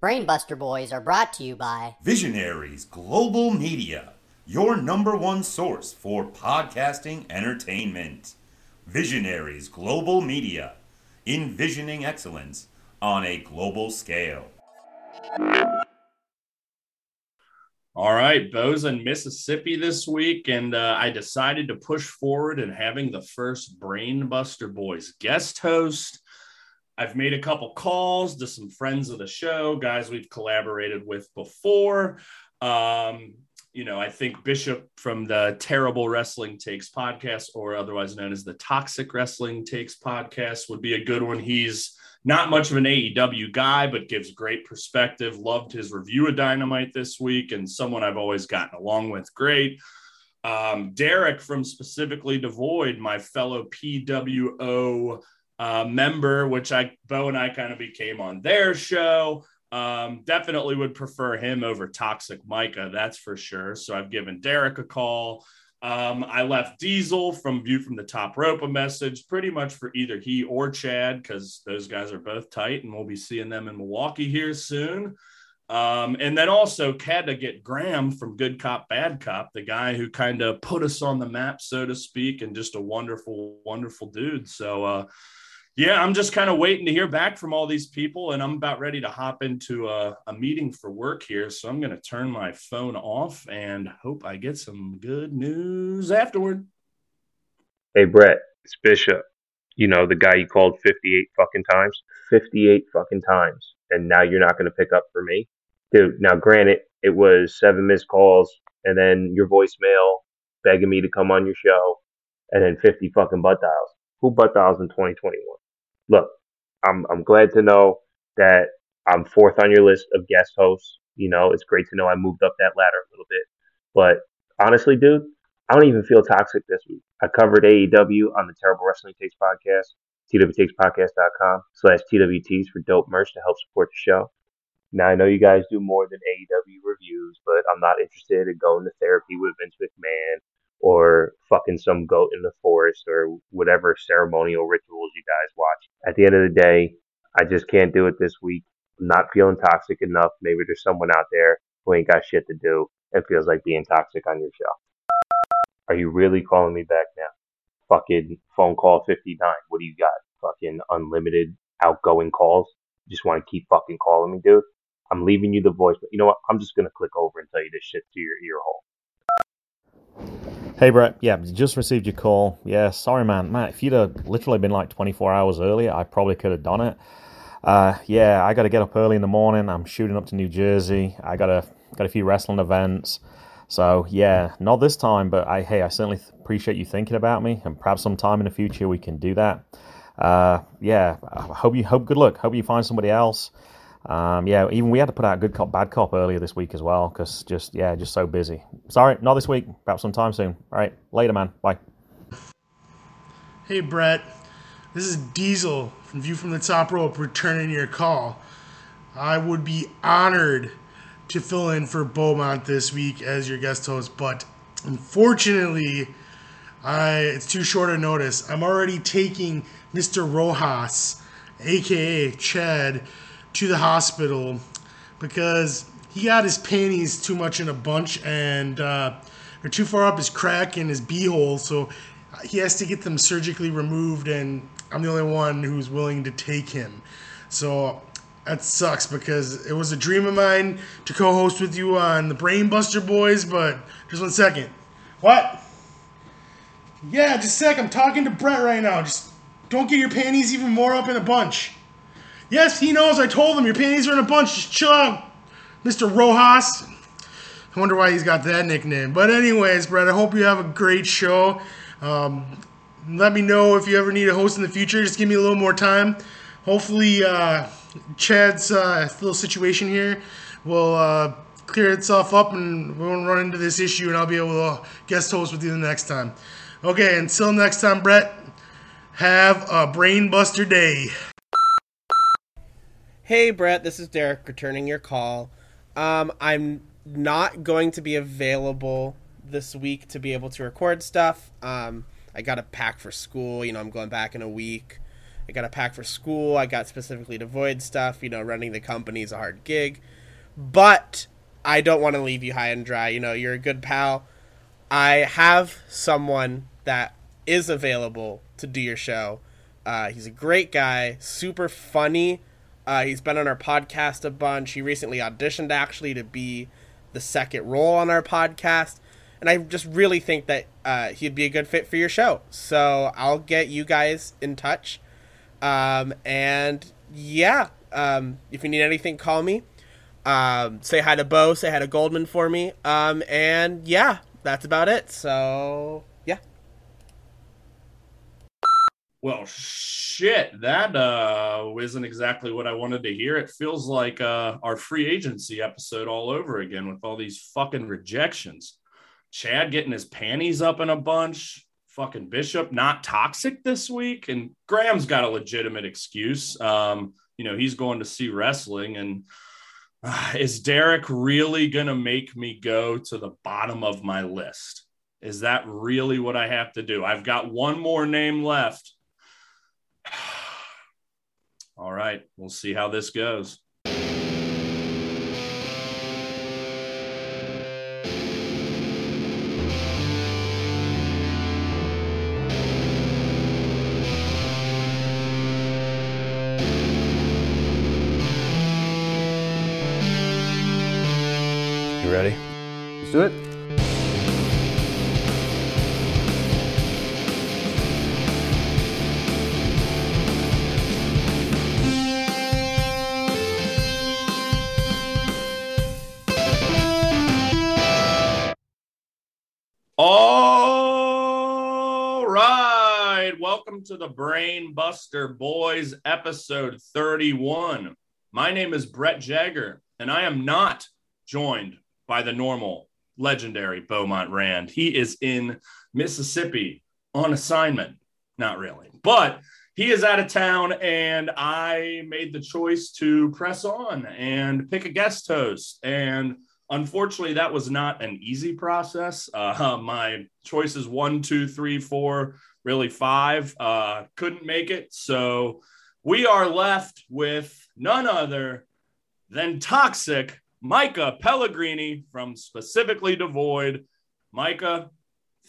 Brainbuster Boys are brought to you by Visionaries Global Media, your number one source for podcasting entertainment. Visionaries Global Media, envisioning excellence on a global scale. All right, Bo's in Mississippi this week, and uh, I decided to push forward in having the first Brainbuster Boys guest host. I've made a couple calls to some friends of the show, guys we've collaborated with before. Um, you know, I think Bishop from the Terrible Wrestling Takes podcast, or otherwise known as the Toxic Wrestling Takes podcast, would be a good one. He's not much of an AEW guy, but gives great perspective. Loved his review of Dynamite this week, and someone I've always gotten along with great. Um, Derek from Specifically Devoid, my fellow PWO uh, member, which I Bo and I kind of became on their show. Um, definitely would prefer him over Toxic Micah, that's for sure. So I've given Derek a call. Um, I left Diesel from View from the Top Rope a message pretty much for either he or Chad because those guys are both tight and we'll be seeing them in Milwaukee here soon. Um, and then also had to get Graham from Good Cop Bad Cop, the guy who kind of put us on the map, so to speak, and just a wonderful, wonderful dude. So, uh, yeah, I'm just kind of waiting to hear back from all these people, and I'm about ready to hop into a, a meeting for work here. So I'm going to turn my phone off and hope I get some good news afterward. Hey, Brett, it's Bishop. You know, the guy you called 58 fucking times? 58 fucking times. And now you're not going to pick up for me? Dude, now granted, it was seven missed calls and then your voicemail begging me to come on your show and then 50 fucking butt dials. Who butt dials in 2021? Look, I'm I'm glad to know that I'm fourth on your list of guest hosts. You know, it's great to know I moved up that ladder a little bit. But honestly, dude, I don't even feel toxic this week. I covered AEW on the Terrible Wrestling Takes podcast, twtakes.podcast.com slash TWTs for dope merch to help support the show. Now, I know you guys do more than AEW reviews, but I'm not interested in going to therapy with Vince McMahon or fucking some goat in the forest or whatever ceremonial rituals you guys watch. At the end of the day, I just can't do it this week. I'm not feeling toxic enough. Maybe there's someone out there who ain't got shit to do and feels like being toxic on your show. Are you really calling me back now? Fucking phone call 59. What do you got? Fucking unlimited outgoing calls? You just want to keep fucking calling me, dude? I'm leaving you the voice, but you know what? I'm just gonna click over and tell you this shit to your ear hole. Hey Brett, yeah, just received your call. Yeah, sorry man, Matt. If you'd have literally been like 24 hours earlier, I probably could have done it. Uh, yeah, I got to get up early in the morning. I'm shooting up to New Jersey. I got a got a few wrestling events. So yeah, not this time, but I hey, I certainly appreciate you thinking about me, and perhaps sometime in the future we can do that. Uh, yeah, I hope you hope good luck. Hope you find somebody else. Um, yeah, even we had to put out good cop, bad cop earlier this week as well because just yeah, just so busy. Sorry, not this week. Perhaps sometime soon. All right, later, man. Bye. Hey, Brett. This is Diesel from View from the Top Rope returning your call. I would be honored to fill in for Beaumont this week as your guest host, but unfortunately, I it's too short a notice. I'm already taking Mr. Rojas, aka Chad to the hospital because he got his panties too much in a bunch and uh, they're too far up his crack and his beehole, so he has to get them surgically removed, and I'm the only one who's willing to take him. So that sucks because it was a dream of mine to co-host with you on the Brainbuster Boys, but just one second. What? Yeah, just a sec. I'm talking to Brett right now. Just don't get your panties even more up in a bunch. Yes, he knows. I told him your panties are in a bunch. Just chill out, Mr. Rojas. I wonder why he's got that nickname. But anyways, Brett, I hope you have a great show. Um, let me know if you ever need a host in the future. Just give me a little more time. Hopefully, uh, Chad's uh, little situation here will uh, clear itself up and we won't run into this issue, and I'll be able to guest host with you the next time. Okay, until next time, Brett, have a brainbuster day. Hey, Brett, this is Derek returning your call. Um, I'm not going to be available this week to be able to record stuff. Um, I got to pack for school. You know, I'm going back in a week. I got to pack for school. I got Specifically Devoid stuff. You know, running the company is a hard gig, but I don't want to leave you high and dry. You know, you're a good pal. I have someone that is available to do your show. Uh, he's a great guy, super funny. Uh, he's been on our podcast a bunch. He recently auditioned actually to be the second role on our podcast. And I just really think that uh, he'd be a good fit for your show. So I'll get you guys in touch. Um, and yeah, um, if you need anything, call me. Um, say hi to Bo, say hi to Goldman for me. Um, and yeah, that's about it. So yeah. Well, shit, that uh, isn't exactly what I wanted to hear. It feels like uh, our free agency episode all over again with all these fucking rejections. Chad getting his panties up in a bunch. Fucking Bishop not toxic this week, and Graham's got a legitimate excuse. Um, you know, he's going to see wrestling, and uh, is Derek really gonna make me go to the bottom of my list? Is that really what I have to do? I've got one more name left. All right, we'll see how this goes. You ready? Let's do it. To the Brain Buster Boys, episode 31. My name is Brett Jagger, and I am not joined by the normal, legendary Beaumont Rand. He is in Mississippi on assignment. Not really, but he is out of town, and I made the choice to press on and pick a guest host. And Unfortunately, that was not an easy process. Uh, my choices one, two, three, four, really five uh, couldn't make it. So we are left with none other than Toxic Micah Pellegrini from Specifically Devoid. Micah,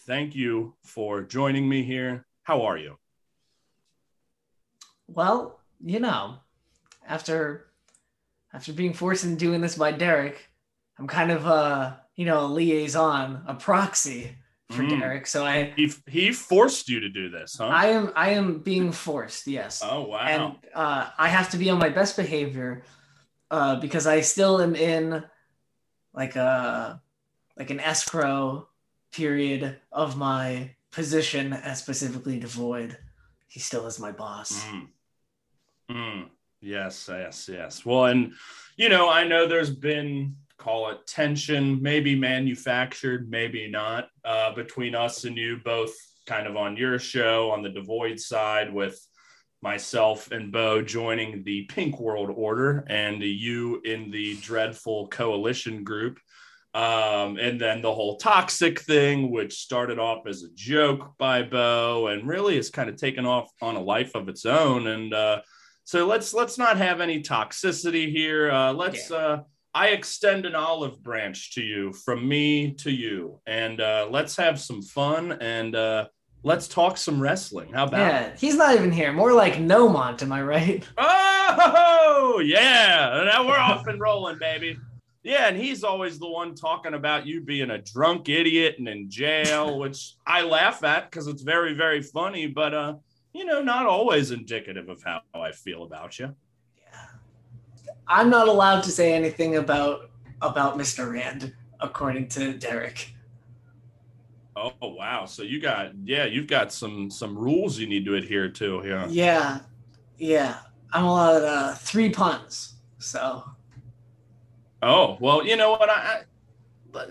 thank you for joining me here. How are you? Well, you know, after after being forced into doing this by Derek, I'm kind of a you know a liaison, a proxy for Mm. Derek. So I He, he forced you to do this, huh? I am I am being forced. Yes. oh, wow. and uh, I have to be on my best behavior uh, because I still am in like a like an escrow period of my position as specifically devoid. He still is my boss. Mm. Mm. Yes, yes, yes. Well, and you know, I know there's been call it tension, maybe manufactured, maybe not, uh, between us and you both, kind of on your show on the Devoid side with myself and Bo joining the Pink World Order and you in the dreadful coalition group. Um, and then the whole toxic thing, which started off as a joke by Bo and really has kind of taken off on a life of its own. And uh, so let's let's not have any toxicity here. Uh, let's uh, I extend an olive branch to you from me to you, and uh, let's have some fun and uh, let's talk some wrestling. How about? Yeah, he's not even here. More like Nomont, am I right? Oh, yeah. Now we're off and rolling, baby. Yeah, and he's always the one talking about you being a drunk idiot and in jail, which I laugh at because it's very, very funny, but uh, you know, not always indicative of how I feel about you. I'm not allowed to say anything about about Mr. Rand, according to Derek. Oh wow. So you got yeah, you've got some some rules you need to adhere to here. Yeah, yeah. I'm allowed uh, three puns. So Oh, well, you know what? I, I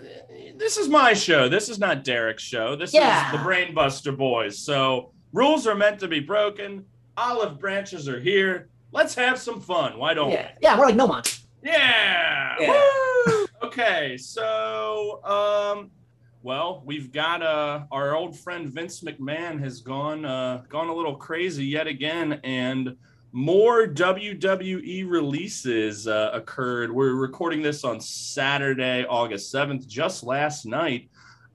this is my show. This is not Derek's show. This Yeah. is the Brainbuster Boys. So rules are meant to be broken. Olive branches are here. Let's have some fun. Why don't yeah, Yeah, we're like Nomont. we? Yeah. Yeah. Woo! Okay. So um Well, we've got uh, our old friend Vince McMahon has gone uh, gone a little crazy yet again, and more WWE releases uh, occurred. We're recording this on Saturday, August seventh, just last night.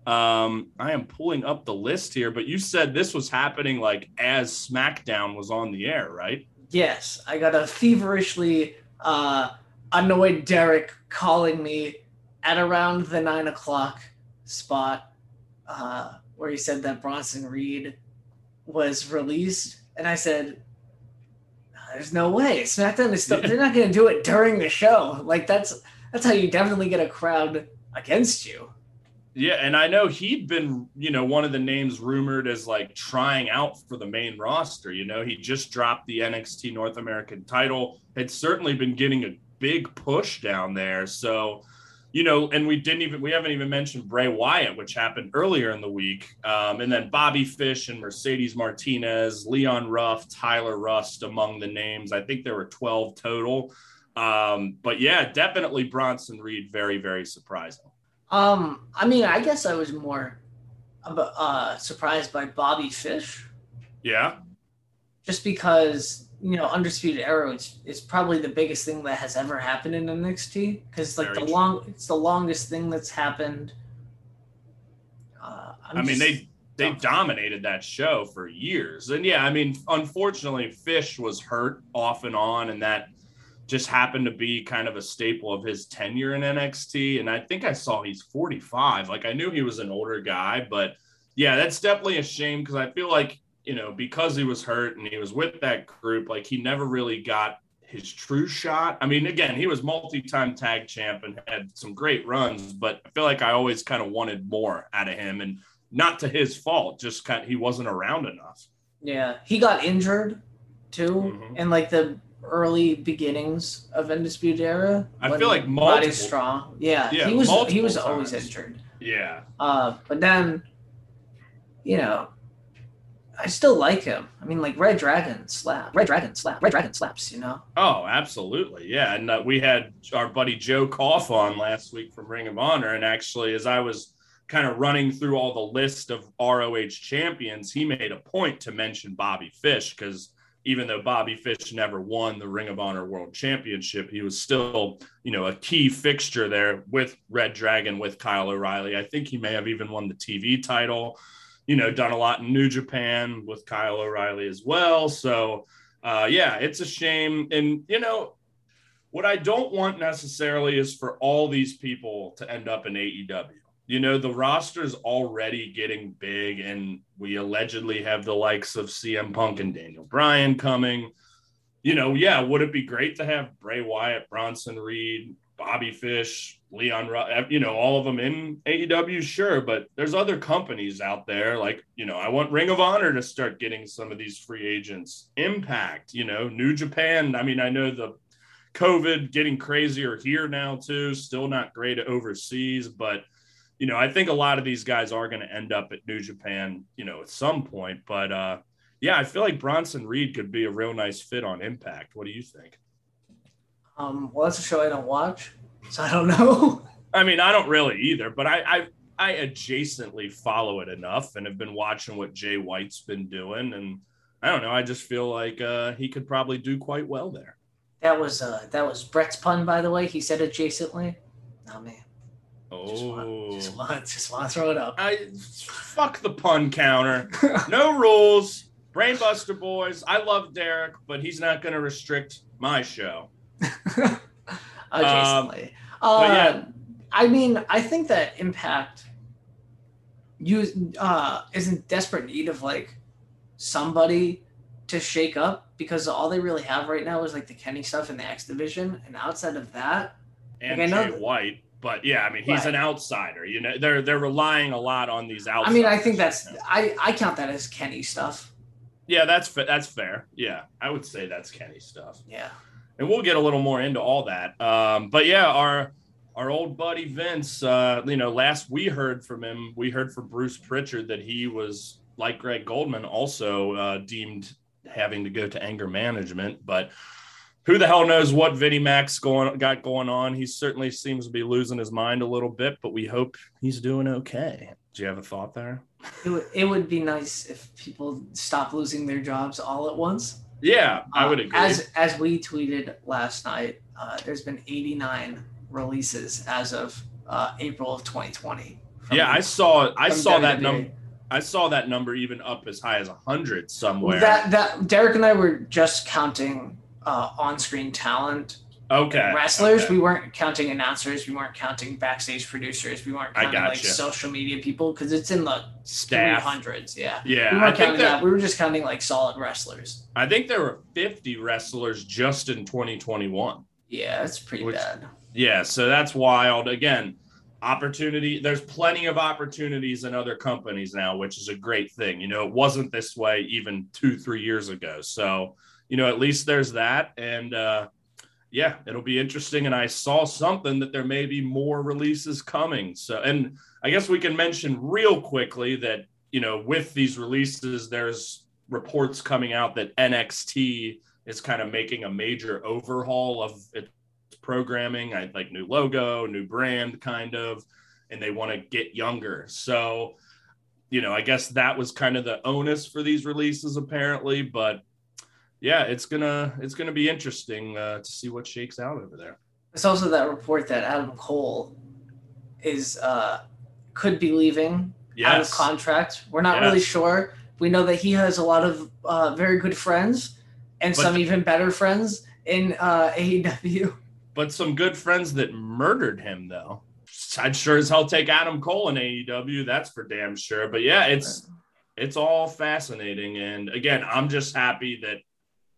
Um, I am pulling up the list here, but you said this was happening like as SmackDown was on the air, right? Yes, I got a feverishly uh, annoyed Derek calling me at around the nine o'clock spot uh, where he said that Bronson Reed was released, and I said, "There's no way SmackDown is still. They're not going to do it during the show. Like that's that's how you definitely get a crowd against you." Yeah, and I know he'd been, you know, one of the names rumored as like trying out for the main roster. You know, he just dropped the NXT North American title, had certainly been getting a big push down there. So, you know, and we didn't even we haven't even mentioned Bray Wyatt, which happened earlier in the week, um, and then Bobby Fish and Mercedes Martinez, Leon Ruff, Tyler Rust among the names. I think there were twelve total. Um, but yeah, definitely Bronson Reed, very very surprising. Um, I mean, I guess I was more uh, surprised by Bobby Fish. Yeah. Just because you know, Undisputed Era is, is probably the biggest thing that has ever happened in NXT because like Very the true. long, it's the longest thing that's happened. Uh, i mean, they they dominated that show for years, and yeah, I mean, unfortunately, Fish was hurt off and on, and that just happened to be kind of a staple of his tenure in NXT. And I think I saw he's 45. Like I knew he was an older guy, but yeah, that's definitely a shame because I feel like, you know, because he was hurt and he was with that group, like he never really got his true shot. I mean, again, he was multi-time tag champ and had some great runs, but I feel like I always kind of wanted more out of him and not to his fault, just kind of, he wasn't around enough. Yeah, he got injured too, mm-hmm. and like the early beginnings of Undisputed Era. I feel like multiple. strong. Yeah, yeah, he was he was times. always injured. Yeah. Uh, but then, you know, I still like him. I mean, like Red Dragon slap, Red Dragon slap, Red Dragon slaps. You know. Oh, absolutely, yeah. And uh, we had our buddy Joe Koff on last week from Ring of Honor, and actually, as I was kind of running through all the list of ROH champions, he made a point to mention Bobby Fish because even though Bobby Fish never won the Ring of Honor World Championship, he was still, you know, a key fixture there with Red Dragon with Kyle O'Reilly. I think he may have even won the TV title, you know, done a lot in New Japan with Kyle O'Reilly as well. So, uh, yeah, it's a shame. And, you know, what I don't want necessarily is for all these people to end up in AEW you know, the roster's already getting big, and we allegedly have the likes of CM Punk and Daniel Bryan coming. You know, yeah, would it be great to have Bray Wyatt, Bronson Reed, Bobby Fish, Leon, you know, all of them in AEW? Sure, but there's other companies out there. Like, you know, I want Ring of Honor to start getting some of these free agents. Impact, you know, New Japan. I mean, I know the COVID getting crazier here now, too. Still not great overseas, but you know, I think a lot of these guys are going to end up at New Japan, you know, at some point. But uh, yeah, I feel like Bronson Reed could be a real nice fit on Impact. What do you think? Um, well, that's a show I don't watch, so I don't know. I mean, I don't really either, but I, I I adjacently follow it enough and have been watching what Jay White's been doing, and I don't know. I just feel like uh, he could probably do quite well there. That was uh, that was Brett's pun, by the way. He said adjacently. Oh man. Oh, just want, just want, just want to throw it up. I fuck the pun counter. no rules. Brainbuster boys. I love Derek, but he's not going to restrict my show. Occasionally. Um, uh, yeah. I mean, I think that Impact you uh, is in desperate need of like somebody to shake up because all they really have right now is like the Kenny stuff in the X division, and outside of that, and like, Jay White. But yeah, I mean, he's right. an outsider. You know, they're they're relying a lot on these outsiders. I mean, I think that's I I count that as Kenny stuff. Yeah, that's that's fair. Yeah, I would say that's Kenny stuff. Yeah, and we'll get a little more into all that. Um, but yeah, our our old buddy Vince. Uh, you know, last we heard from him, we heard from Bruce Pritchard that he was like Greg Goldman, also uh, deemed having to go to anger management, but who the hell knows what Vinnie Mac's going got going on? He certainly seems to be losing his mind a little bit, but we hope he's doing okay. Do you have a thought there? It would, it would be nice if people stop losing their jobs all at once. Yeah, I would Uh, agree. As as we tweeted last night, uh, there's been 89 releases as of uh, April of 2020. from yeah, I saw I saw that number. I saw that number even up as high as hundred somewhere. That that Derek and I were just counting uh, on-screen talent okay, wrestlers. okay. We weren't counting announcers. We weren't counting backstage producers. We weren't counting like social media people because it's in the staff. 300s. Yeah. Yeah, we weren't counting that. We were just counting like solid wrestlers. I think there were fifty wrestlers just in 2021. Yeah, it's pretty Which- bad. Yeah, so that's wild. Again, opportunity. There's plenty of opportunities in other companies now, which is a great thing. You know, it wasn't this way even two, three years ago. So, you know, at least there's that. And uh, yeah, it'll be interesting. And I saw something that there may be more releases coming. So, and I guess we can mention real quickly that, you know, with these releases, there's reports coming out that NXT is kind of making a major overhaul of its programming. I like new logo, new brand, kind of, and they want to get younger. So, you know, I guess that was kind of the onus for these releases, apparently. But yeah, it's gonna it's gonna be interesting uh, to see what shakes out over there. It's also that report that Adam Cole is uh, could be leaving out of contract. We're not Yeah. really sure. We know that he has a lot of uh, very good friends and But some the- even better friends in uh, AEW. but some good friends that murdered him though. I'd sure as hell take Adam Cole in AEW. That's for damn sure. But yeah, it's it's all fascinating. And again, I'm just happy that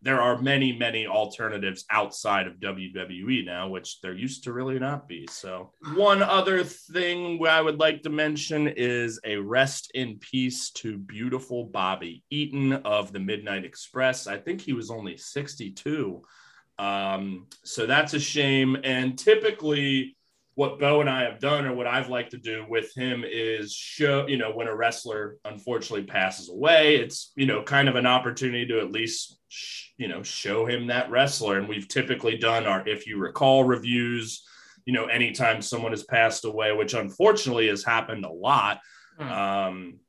there are many, many alternatives outside of WWE now, which there used to really not be. So, one other thing I would like to mention is a rest in peace to beautiful Bobby Eaton of the Midnight Express. I think he was only 62. Um, so that's a shame. And typically, what Bo and I have done, or what I've liked to do with him, is show, you know, when a wrestler unfortunately passes away, it's, you know, kind of an opportunity to at least, sh- you know, show him that wrestler. And we've typically done our, if you recall, reviews, you know, anytime someone has passed away, which unfortunately has happened a lot. Hmm. Um,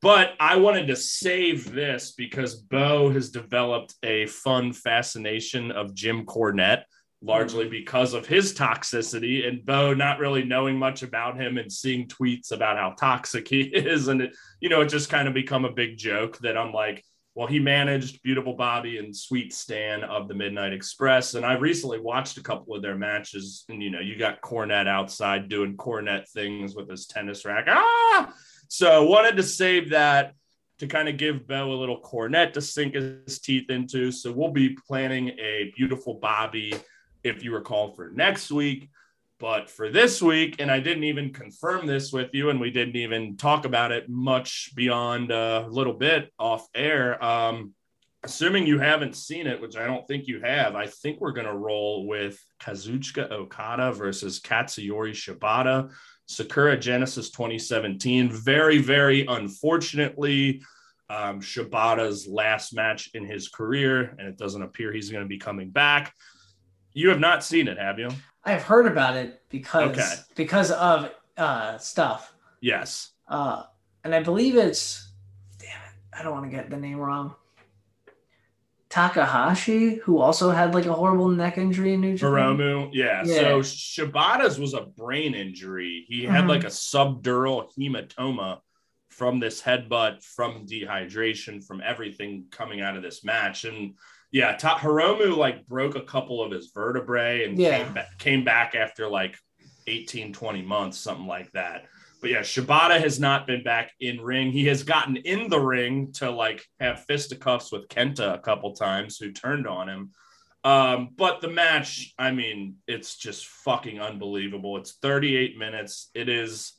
but I wanted to save this because Bo has developed a fun fascination of Jim Cornette, largely because of his toxicity. And Bo not really knowing much about him and seeing tweets about how toxic he is. And it, you know, it just kind of become a big joke that I'm like, well, he managed Beautiful Bobby and Sweet Stan of the Midnight Express. And I recently watched a couple of their matches. And, you know, you got Cornette outside doing Cornette things with his tennis rack. Ah! So wanted to save that to kind of give Bo a little Cornette to sink his teeth into. So we'll be planning a beautiful Bobby, if you recall, for next week. But for this week, and I didn't even confirm this with you, and we didn't even talk about it much beyond a little bit off air. Um, assuming you haven't seen it, which I don't think you have, I think we're going to roll with Kazuchika Okada versus Katsuyori Shibata. Sakura Genesis 2017. Very, very unfortunately, um, Shibata's last match in his career, and it doesn't appear he's going to be coming back. You have not seen it, have you? I've heard about it because Okay. because of uh, stuff, Yes. uh, and I believe it's damn it, I don't want to get the name wrong. Takahashi, who also had like a horrible neck injury in New Japan. Hiromu, yeah. Yeah. So Shibata's was a brain injury. He had Mhm. like a subdural hematoma from this headbutt, from dehydration, from everything coming out of this match. And yeah, Ta- Hiromu like broke a couple of his vertebrae and Yeah. came, ba- came back after like 18, 20 months, something like that. But yeah, Shibata has not been back in ring. He has gotten in the ring to like have fisticuffs with Kenta a couple times, who turned on him. Um, but the match, I mean, it's just fucking unbelievable. It's 38 minutes. It is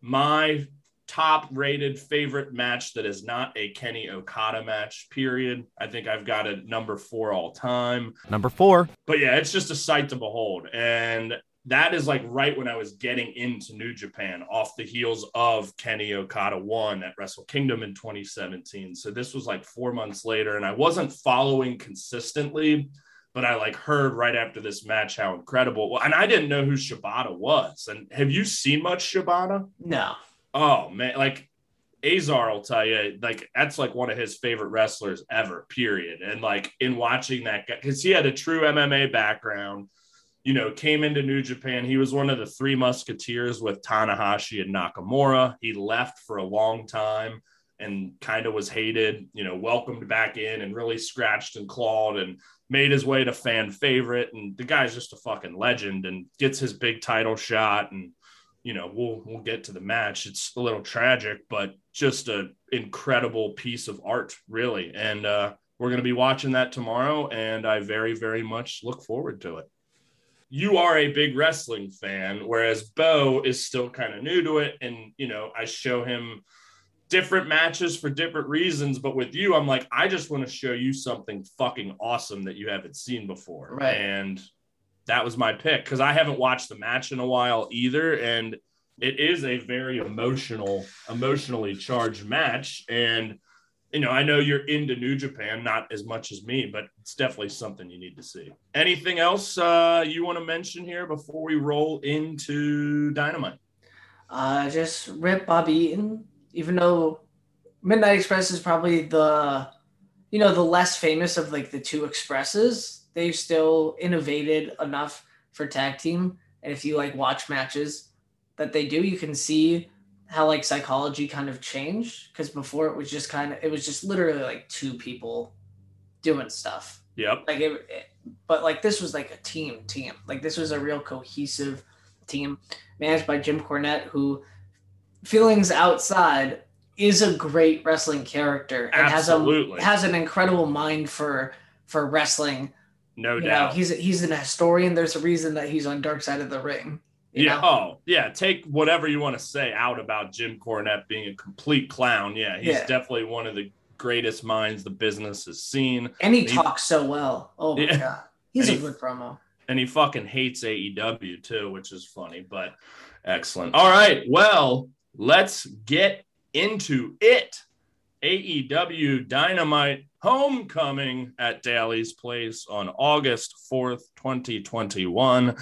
my top rated favorite match that is not a Kenny Okada match, period. I think I've got it number four all time. Number four. But yeah, it's just a sight to behold. And that is like right when I was getting into New Japan off the heels of Kenny Okada one at Wrestle Kingdom in 2017. So this was like four months later, and I wasn't following consistently but I like heard right after this match how incredible. And I didn't know who Shibata was. And have you seen much Shibata? No. Oh man, like Azar will tell you, like that's like one of his favorite wrestlers ever. Period. And like in watching that guy, because he had a true MMA background. You know, came into New Japan. He was one of the three musketeers with Tanahashi and Nakamura. He left for a long time and kind of was hated, you know, welcomed back in and really scratched and clawed and made his way to fan favorite. And the guy's just a fucking legend and gets his big title shot. And, you know, we'll we'll get to the match. It's a little tragic, but just an incredible piece of art, really. And uh, we're gonna be watching that tomorrow, and I very, very much look forward to it. You are a big wrestling fan, whereas Bo is still kind of new to it. And, you know, I show him different matches for different reasons. But with you, I'm like, I just want to show you something fucking awesome that you haven't seen before. Right. And that was my pick because I haven't watched the match in a while either. And it is a very emotional, emotionally charged match. And, you know, I know you're into New Japan, not as much as me, but it's definitely something you need to see. Anything else uh, you want to mention here before we roll into Dynamite? Uh, just rip Bobby Eaton even though Midnight Express is probably the you know the less famous of like the two expresses, they've still innovated enough for tag team. And if you like watch matches that they do, you can see how like psychology kind of changed because before it was just kind of it was just literally like two people doing stuff. Yep. Like it, it but like this was like a team team. Like this was a real cohesive team managed by Jim Cornette who feelings outside is a great wrestling character and Absolutely. has a has an incredible mind for for wrestling. No You know, doubt. he's he's an historian. There's a reason that he's on Dark Side of the Ring. yeah. know? Oh, yeah. Take whatever you want to say out about Jim Cornette being a complete clown. Yeah, he's Yeah. definitely one of the greatest minds the business has seen, and he He- talks so well. Oh my Yeah. god, he's And a he- good promo. and he fucking hates AEW too, which is funny, but excellent. All right, well, let's get into it. AEW Dynamite Homecoming at Daly's Place on August 4th, 2021.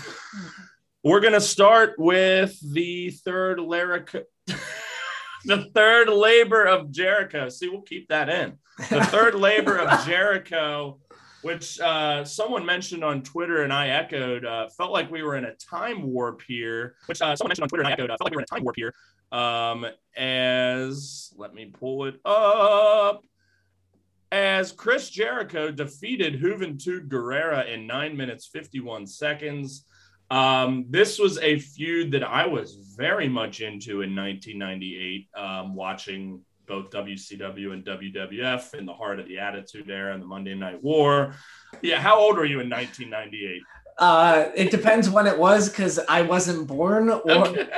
We're going to start with the third lyric the third labor of Jericho. See, we'll keep that in. The third labor of Jericho, which uh, someone mentioned on Twitter and I echoed, uh, felt like we were in a time warp here, which uh, someone mentioned on Twitter and I echoed, uh, felt like we were in a time warp here. Um, as let me pull it up. As Chris Jericho defeated Juventud Guerrera in nine minutes, 51 seconds. Um, this was a feud that I was very much into in 1998, um, watching both WCW and WWF in the heart of the Attitude Era and the Monday Night War. Yeah, how old were you in 1998? Uh, it depends when it was because I wasn't born or, Okay.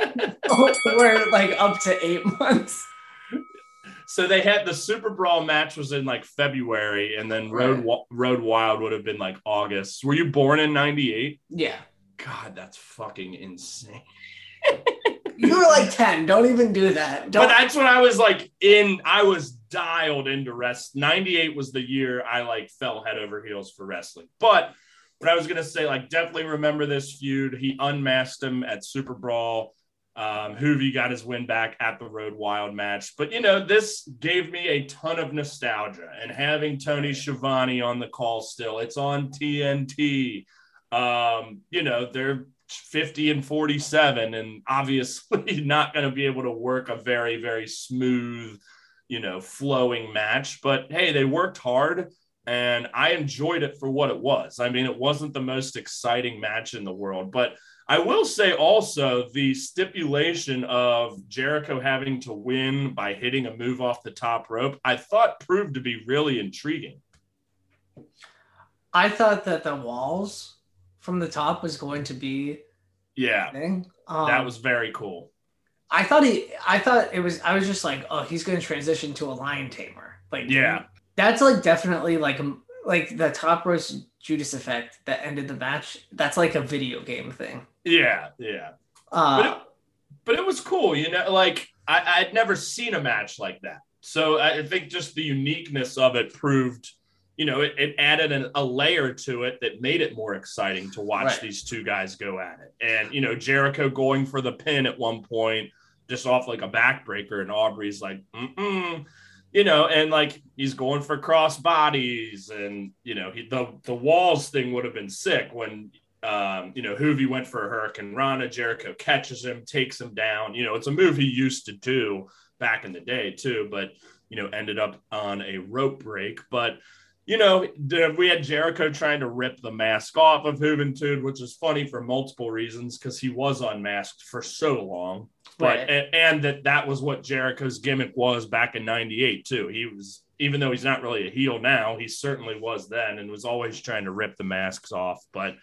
or like up to eight months. So they had the Super Brawl match was in like February, and then Road Right. Road Wild would have been like August. Were you born in '98? Yeah, God, that's fucking insane. you were like ten. Don't even do that. But Don't. that's when I was like in, I was dialed into rest. 98 was the year I like fell head over heels for wrestling. But what I was going to say, like, definitely remember this feud. He unmasked him at Super Brawl. Um, Juvi got his win back at the Road Wild match. But, you know, this gave me a ton of nostalgia. And having Tony Schiavone on the call still, it's on TNT. Um, you know, they're 50 and 47 and obviously not going to be able to work a very very smooth you know flowing match but hey they worked hard and i enjoyed it for what it was i mean it wasn't the most exciting match in the world but i will say also the stipulation of jericho having to win by hitting a move off the top rope i thought proved to be really intriguing I thought that the walls from the top was going to be yeah thing. Um, that was very cool I thought he. I thought it was. I was just like, oh, he's going to transition to a lion tamer. Like, Yeah. that's like definitely like like the top roast Judas effect that ended the match. That's like a video game thing. Yeah yeah Uh, but it, but it was cool, you know. Like I, I'd never seen a match like that, so I think just the uniqueness of it proved, you know, it, it added an, a layer to it that made it more exciting to watch Right. these two guys go at it. And, you know, Jericho going for the pin at one point, just off like a backbreaker, and Aubrey's like, mm you know, and like he's going for cross bodies, and you know, he, the the walls thing would have been sick when um, you know, Juvi went for a Hurricanrana. Jericho catches him, takes him down. You know, it's a move he used to do back in the day too, but you know, ended up on a rope break. But you know, we had Jericho trying to rip the mask off of Juventud, which is funny for multiple reasons because he was unmasked for so long. But Right. and, and that that was what Jericho's gimmick was back in '98 too. He was even though he's not really a heel now, he certainly was then and was always trying to rip the masks off. But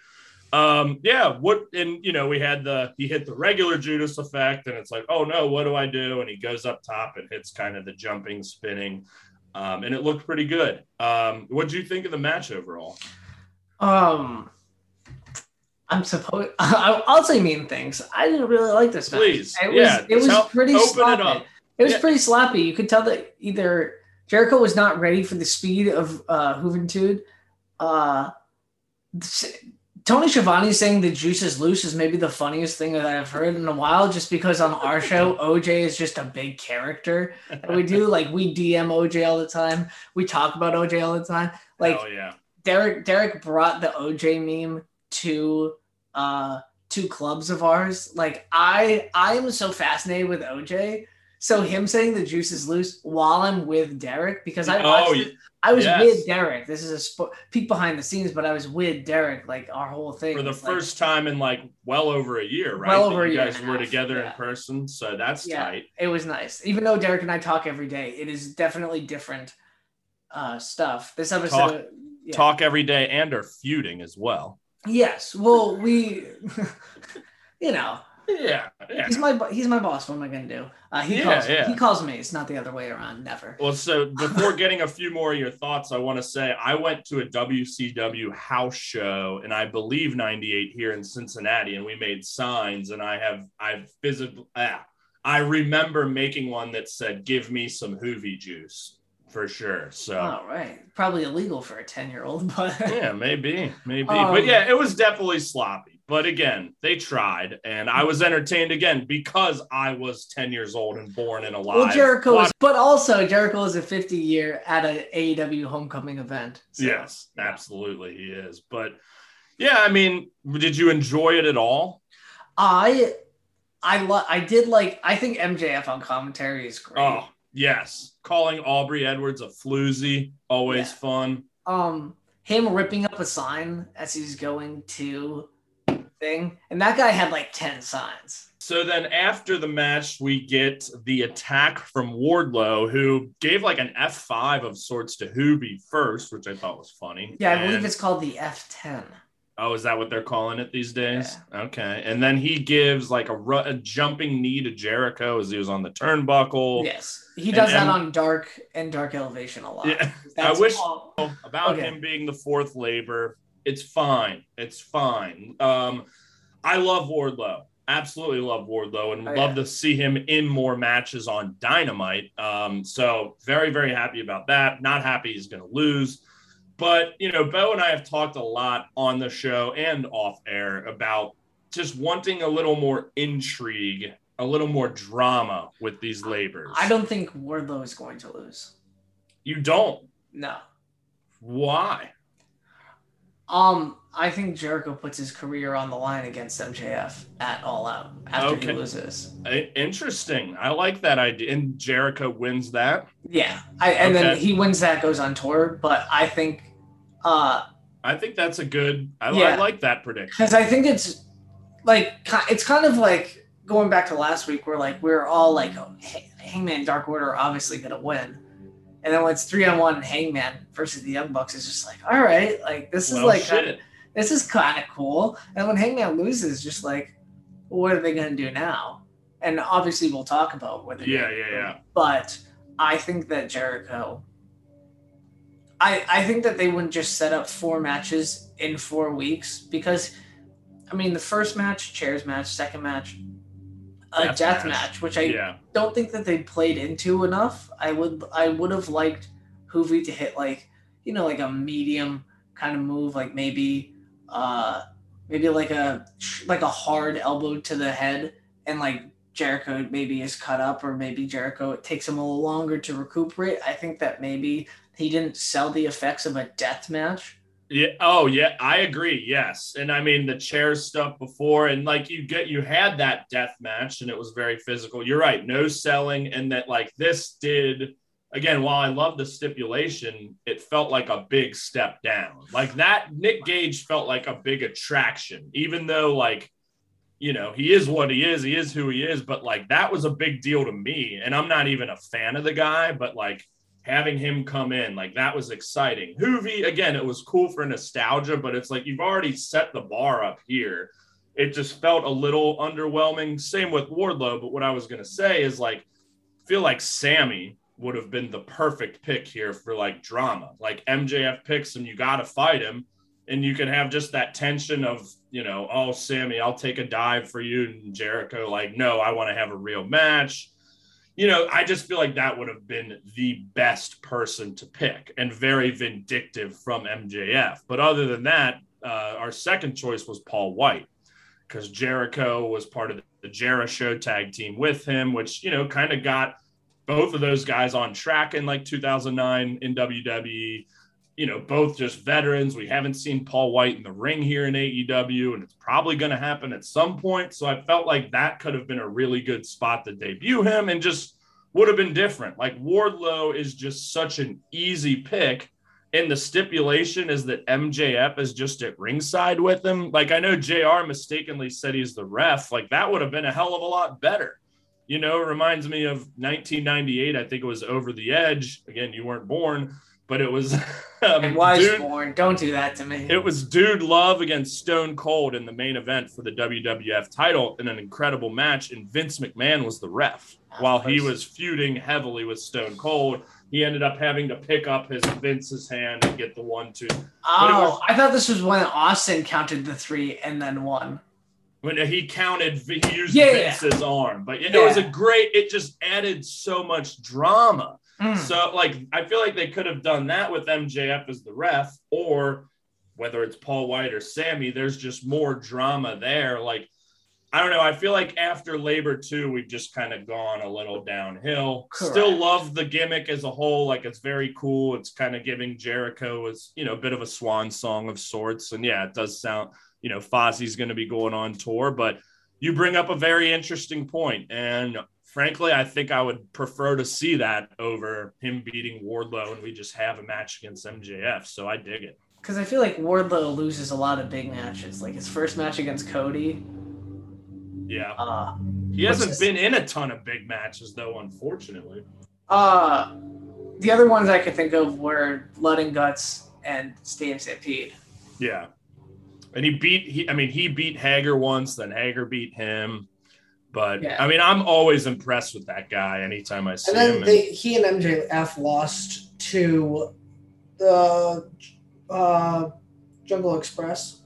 um yeah what and you know we had the he hit the regular judas effect and it's like oh no what do i do and he goes up top and hits kind of the jumping spinning um and it looked pretty good um what do you think of the match overall Um, I'm supposed. I'll say mean things. I didn't really like this match. Please, it was yeah, it was tell- pretty open it sloppy. up. It, was Yeah. pretty sloppy. You could tell that either Jericho was not ready for the speed of uh, Juventud. Uh, Tony Schiavone saying the juice is loose is maybe the funniest thing that I've heard in a while. Just because on our show, OJ is just a big character that we do. Like we DM OJ all the time. We talk about OJ all the time. Like oh yeah Derek Derek brought the OJ meme to uh two clubs of ours. Like I I am so fascinated with OJ. So him saying the juice is loose while I'm with Derek because I watched Oh, it, I was yes. with Derek. This is a spo- peek behind the scenes, but I was with Derek like our whole thing for the was, like, first time in like well over a year right Well that over a you year guys and were half, together yeah. in person so that's Yeah. tight it was nice. Even though Derek and I talk every day, it is definitely different uh stuff. This episode Talk- yeah. talk every day and are feuding as well Yes. Well, we you know, yeah yeah He's my he's my boss. What am I gonna do? Uh, he Yeah, calls yeah. he calls me. It's not the other way around. Never. Well, so before getting a few more of your thoughts, I want to say I went to a WCW house show, and I believe '98 here in Cincinnati, and we made signs, and I have I've visited. Ah, I remember making one that said "Give me some Juvi juice" for sure. So. All right. Probably illegal for a ten year old, but Yeah, maybe, maybe, Um, but yeah, it was definitely sloppy. But again, they tried, and I was entertained again because I was ten years old and born and alive. well, Jericho is, but also Jericho is a 50 year at an AEW homecoming event. So, yes, yeah. absolutely, he is. But yeah, I mean, did you enjoy it at all? I I lo- I did like I think MJF on commentary is great. Oh, yes, calling Aubrey Edwards a floozy, always Yeah. fun. Um, him ripping up a sign as he's going to thing, and that guy had like 10 signs. So then after the match, we get the attack from Wardlow, who gave like an F5 of sorts to Juvi first, which I thought was funny. Yeah, I believe it's called the F10. Oh, is that what they're calling it these days? Okay. And then he gives like a, ru- a jumping knee to Jericho as he was on the turnbuckle. Yes, he does And- that on Dark and Dark Elevation a lot. Yeah. That's I wish all- about Okay. him being the fourth labor. It's fine. It's fine. Um, I love Wardlow. Absolutely love Wardlow and Oh, love yeah. to see him in more matches on Dynamite. Um, so very, very happy about that. Not happy he's going to lose. But, you know, Bo and I have talked a lot on the show and off air about just wanting a little more intrigue, a little more drama with these labors. I don't think Wardlow is going to lose. You don't. No. Why? Um, I think Jericho puts his career on the line against MJF at All Out after Okay. he loses. Interesting. I like that idea. And Jericho wins that. Yeah, I, and then he wins that, goes on tour. But I think, uh, I think that's a good. I, I like that prediction. because I think it's like it's kind of like going back to last week where like we're all like oh, Hangman Dark Order obviously gonna win, and then when it's three on one and Hangman versus the Young Bucks, it's just like all right, like this is Well, like shit. this is kind of cool. And when Hangman loses, just like what are they gonna do now? And obviously we'll talk about what Yeah, yeah, yeah. But I think that Jericho. I, I think that they wouldn't just set up four matches in four weeks because, I mean, the first match, chairs match, second match, a Death death, match. match. which I Yeah. don't think that they played into enough. I would I would have liked Juvi to hit like you know, like a medium kind of move, like maybe, uh, maybe like a like a hard elbow to the head, and like Jericho maybe is cut up, or maybe Jericho it takes him a little longer to recuperate. I think that maybe he didn't sell the effects of a death match. Yeah. Oh, yeah. I agree. Yes. And I mean the chair stuff before, and like you get you had that death match, and it was very physical. You're right. No selling, and that like this did again. While I love the stipulation, it felt like a big step down. Like that, Nick Gage felt like a big attraction, even though like you know he is what he is. He is who he is. But like that was a big deal to me, and I'm not even a fan of the guy, but like having him come in like that was exciting. Juvi again it was cool for nostalgia but it's like you've already set the bar up here. It just felt a little underwhelming. Same with wardlow but what i was going to say is like feel like sammy would have been the perfect pick here for like drama. Like mjf picks him you got to fight him and you can have just that tension of you know oh sammy i'll take a dive for you and jericho like no i want to have a real match you know, I just feel like that would have been the best person to pick and very vindictive from MJF. But other than that, uh, our second choice was Paul Wight because Jericho was part of the JeriShow tag team with him, which, you know, kind of got both of those guys on track in like 2009 in WWE. You know, both just veterans. We haven't seen Paul Wight in the ring here in AEW, and it's probably going to happen at some point. So I felt like that could have been a really good spot to debut him and just would have been different. Like Wardlow is just such an easy pick. And the stipulation is that MJF is just at ringside with him. Like I know JR mistakenly said he's the ref. Like that would have been a hell of a lot better. You know, reminds me of 1998. I think it was Over the Edge. Again, you weren't born, but it was. Um, I was dude, born. Don't do that to me. It was Dude Love against Stone Cold in the main event for the WWF title in an incredible match, and Vince McMahon was the ref while he was feuding heavily with Stone Cold. He ended up having to pick up his Vince's hand and get the one two. Oh, was, I thought this was when Austin counted the three and then one. When he counted, he used yeah, Vince's yeah. arm, but it, yeah. it was a great. It just added so much drama Mm. So, like, I feel like they could have done that with MJF as the ref, or whether it's Paul Wight or Sammy, there's just more drama there. Like, I don't know. I feel like after Labor 2, we've just kind of gone a little downhill. Correct. Still love the gimmick as a whole. Like, it's very cool. It's kind of giving Jericho as, you know, a bit of a swan song of sorts. And yeah, it does sound, you know, Fozzy's going to be going on tour, but you bring up a very interesting. And frankly, I think I would prefer to see that over him beating Wardlow and we just have a match against MJF. So I dig it. Because I feel like Wardlow loses a lot of big matches. Like his first match against Cody. Yeah. Uh, he hasn't just, been in a ton of big matches though, unfortunately. Uh the other ones I could think of were Blood and Guts and Stadium Stampede. Yeah. And he beat he I mean he beat Hager once, then Hager beat him. But yeah. I mean, I'm always impressed with that guy anytime I see and then him. They, he and MJF lost to the uh, Jungle Express.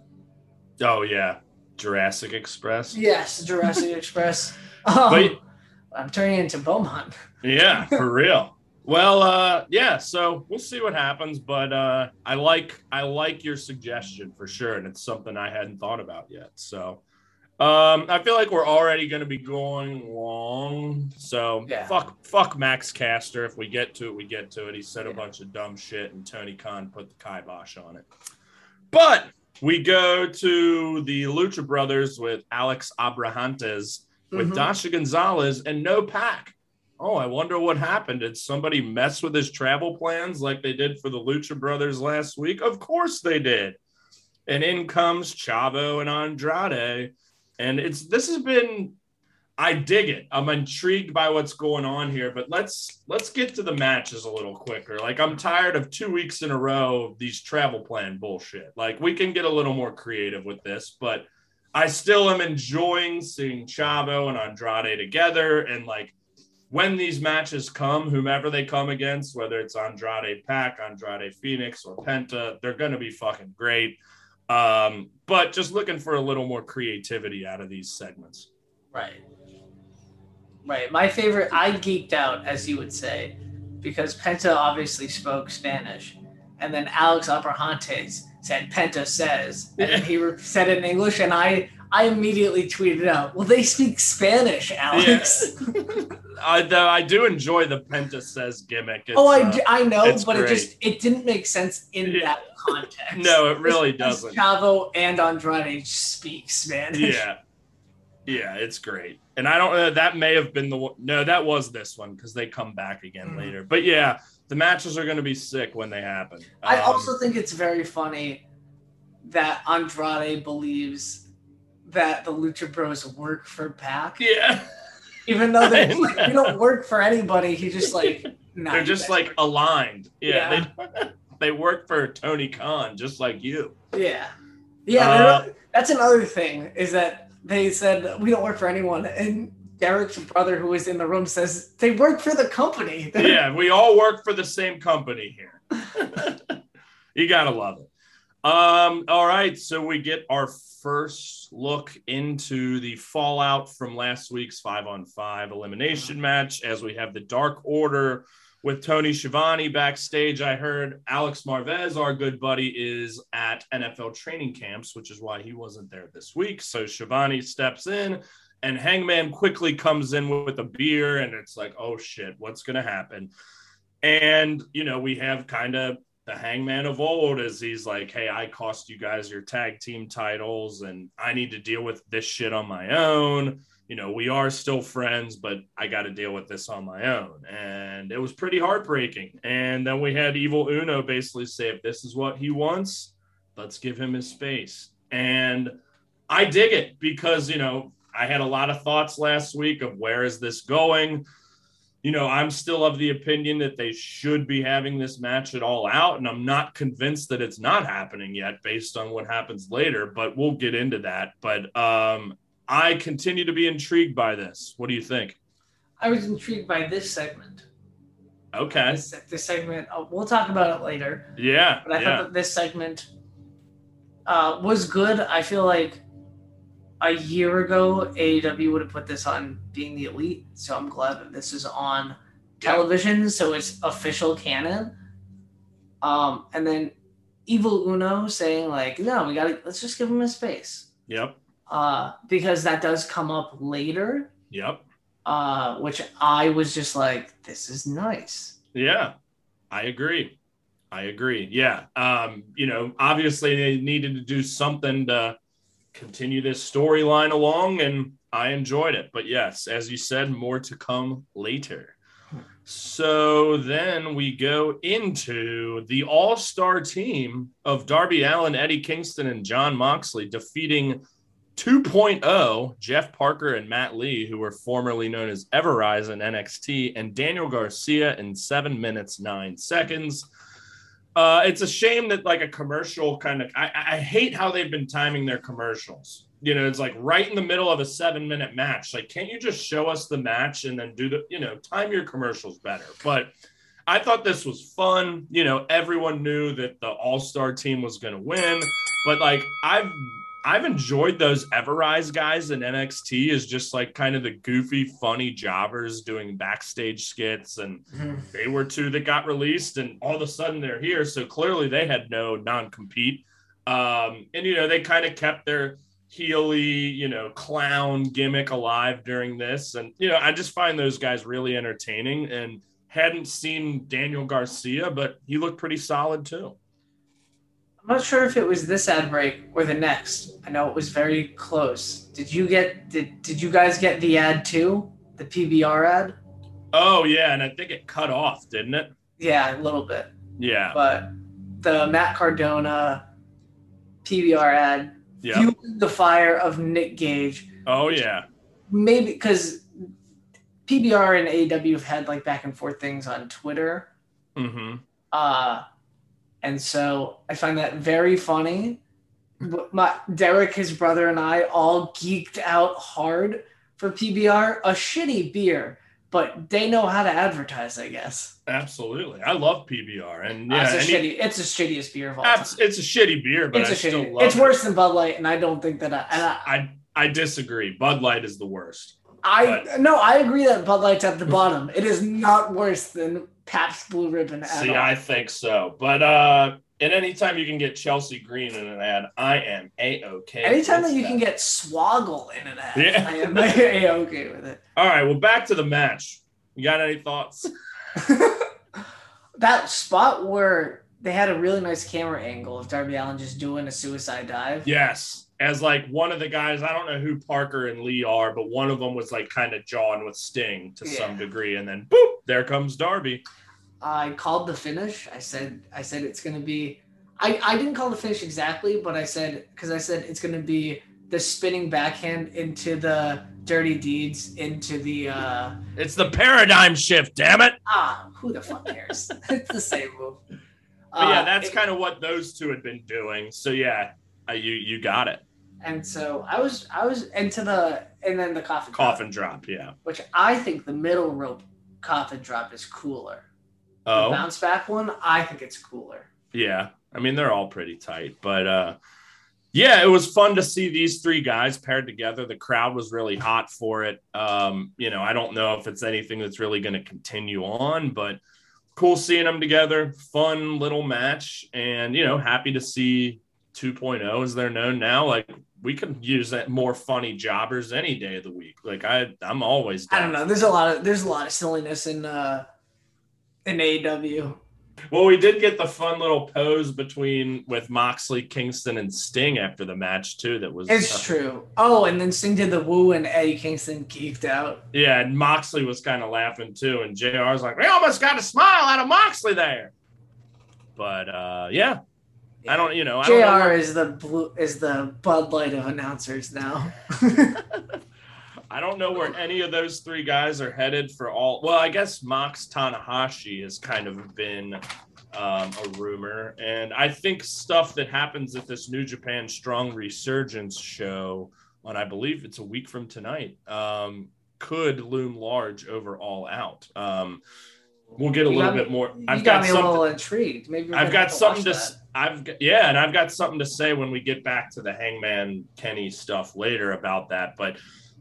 Oh yeah, Jurassic Express. Yes, Jurassic Express. Um, but, I'm turning into Beaumont. yeah, for real. Well, uh, yeah. So we'll see what happens, but uh, I like I like your suggestion for sure, and it's something I hadn't thought about yet. So um, I feel like we're already going to be going long. So yeah. fuck, fuck Max Caster. If we get to it, we get to it. He said yeah. a bunch of dumb shit, and Tony Khan put the kibosh on it. But we go to the Lucha Brothers with Alex Abrahantes, with mm-hmm. Dasha Gonzalez, and no Pac. Oh, I wonder what happened. Did somebody mess with his travel plans like they did for the Lucha Brothers last week? Of course they did. And in comes Chavo and Andrade and it's this has been I dig it. I'm intrigued by what's going on here, but let's let's get to the matches a little quicker. Like I'm tired of 2 weeks in a row of these travel plan bullshit. Like we can get a little more creative with this, but I still am enjoying seeing Chavo and Andrade together and like when these matches come, whomever they come against, whether it's Andrade PAC, Andrade Phoenix, or Penta, they're to be fucking great. Um, but just looking for a little more creativity out of these segments. Right. Right. My favorite, I geeked out, as you would say, because Penta obviously spoke Spanish. and then Alex Abrahantes said Penta says, and then he said it in English, and I I immediately tweeted out, "Well, they speak Spanish, Alex." I, though I do enjoy the Penta says gimmick. It's, oh, I, uh, I know, but it just it didn't make sense in Yeah. that context. No, it really doesn't. Chavo and Andrade speak Spanish. yeah yeah it's great and i don't know that may have been the one no that was this one because they come back again Mhm. later but yeah the matches are going to be sick when they happen I Um, also think it's very funny that Andrade believes that the Lucha Bros work for Pac, yeah. Even though they're like, we don't work for anybody. He just like, nah, they're just like aligned. Yeah, They, they work for tony khan just like you. Yeah, yeah. Uh, that's another thing is that they said we don't work for anyone, and Derek's brother, who was in the room, says they work for the company. Yeah we all work for the same company here. You gotta love it. Um all right so we get our first look into the fallout from last week's five on five elimination mm-hmm. match as we have the dark order with tony Schiavone backstage. I heard alex marvez our good buddy is at nfl training camps which is why he wasn't there this week. So Schiavone steps in and hangman quickly comes in with a beer and it's like oh shit what's gonna happen? And you know we have kind of the hangman of old as he's like hey i cost you guys your tag team titles and i need to deal with this shit on my own. You know we are still friends but i got to deal with this on my own. And it was pretty heartbreaking. And then we had evil uno basically say if this is what he wants let's give him his space. And i dig it because you know i had a lot of thoughts last week of where is this going you know, I'm still of the opinion that they should be having this match at all out, and I'm not convinced that it's not happening yet based on what happens later, but we'll get into that. But um, I continue to be intrigued by this. What do you think? I was intrigued by this segment. Okay. This, this segment, uh, we'll talk about it later. Yeah. But I Yeah. thought that this segment uh, was good. I feel like a year ago, AEW would have put this on being the elite. So I'm glad that this is on television. So it's official canon. Um, and then Evil Uno saying like, no, we gotta let's just give him his space. Yep. Uh, because that does come up later. Yep. Uh, which I was just like, this is nice. Yeah, I agree. I agree. Yeah. Um, you know, obviously they needed to do something to continue this storyline along, and I enjoyed it. But yes, as you said, more to come later. So then we go into the all star team of Darby Allin, Eddie Kingston, and John Moxley defeating 2.0 Jeff Parker and Matt Lee, who were formerly known as Everrise in NXT, and Daniel Garcia in seven minutes, nine seconds. Uh, it's a shame that like a commercial kind of I, I hate how they've been timing their commercials. You know, it's like right in the middle of a seven minute match. Like, can't you just show us the match and then do the, you know, time your commercials better? But I thought this was fun. You know, everyone knew that the All Star team was going to win, but like I've I've enjoyed those Everrise guys in NXT as just like kind of the goofy, funny jobbers doing backstage skits, and they were two that got released, and all of a sudden they're here. So clearly they had no non compete, um, and you know they kind of kept their heely, you know, clown gimmick alive during this, and you know I just find those guys really entertaining, and hadn't seen Daniel Garcia, but he looked pretty solid too. I'm not sure if it was this ad break or the next. I know it was very close. Did you get did did you guys get the ad too? The PBR ad? Oh yeah, and I think it cut off, didn't it? Yeah, a little bit. Yeah. But the Matt Cardona PBR ad fueled the fire of Nick Gage. Oh yeah. Maybe because PBR and AW have had like back and forth things on Twitter. Mm-hmm. Uh, and so I find that very funny. My Derek, his brother, and I all geeked out hard for PBR, a shitty beer, but they know how to advertise, I guess. Absolutely. I love PBR, and ah, yeah, it's, a shitty, it's the shittiest beer of all time. it's a shitty beer, but It's I still shitty. love It's it. worse than Bud Light, and I don't think that I. I, I I disagree. Bud Light is the worst. I no, I agree that Bud Light's at the bottom. It is not worse than Pabst Blue Ribbon. See, all. I think so. But uh and anytime you can get Chelsea Green in an ad, I am a okay. Anytime that you can get Swoggle in an ad, Yeah. I am a okay with it. All right, well, back to the match. You got any thoughts? that spot where they had a really nice camera angle of Darby Allin just doing a suicide dive. Yes. As like one of the guys, I don't know who Parker and Lee are, but one of them was like kind of jawing with Sting to some degree, and then boop, there comes Darby. I called the finish. I said I said it's gonna be. I I didn't call the finish exactly, but I said because I said it's gonna be the spinning backhand into the dirty deeds into the uh It's the paradigm shift, damn it. ah who the fuck cares? it's the same move. But yeah, Uh, that's it- kind of what those two had been doing. So yeah, uh, you you got it. and so I was I was into the and then the coffin drop, Coffin drop, yeah. which I think the middle rope coffin drop is cooler. The Oh, bounce back one, I think it's cooler. yeah. I mean, they're all pretty tight, but uh, yeah, it was fun to see these three guys paired together. The crowd was really hot for it. Um, you know, I don't know if it's anything that's really going to continue on, but cool seeing them together. Fun little match, and you know, happy to see 2.0 as they're known now. Like we could use that more funny jobbers any day of the week. Like I, I'm always. I don't know. There's a lot of there's a lot of silliness in uh in AW. Well, we did get the fun little pose between with Moxley, Kingston, and Sting after the match too. That was It's uh, true. Oh, and then Sting did the woo and Eddie Kingston geeked out. Yeah, and Moxley was kind of laughing too, and JR's like, "We almost got a smile out of Moxley there." But uh, yeah, I don't, you know, I don't know JR where- is the blue is the Bud Light of announcers now. I don't know where any of those three guys are headed for all. Well, I guess Mox Tanahashi has kind of been um, a rumor, and I think stuff that happens at this New Japan Strong Resurgence show on, I believe it's a week from tonight, um, could loom large over All Out. Um, we'll get a You little me- bit more. You I've got, got, me a little intrigued. Maybe I've got to something to. that. I've yeah, and I've got something to say when we get back to the Hangman Kenny stuff later about that. But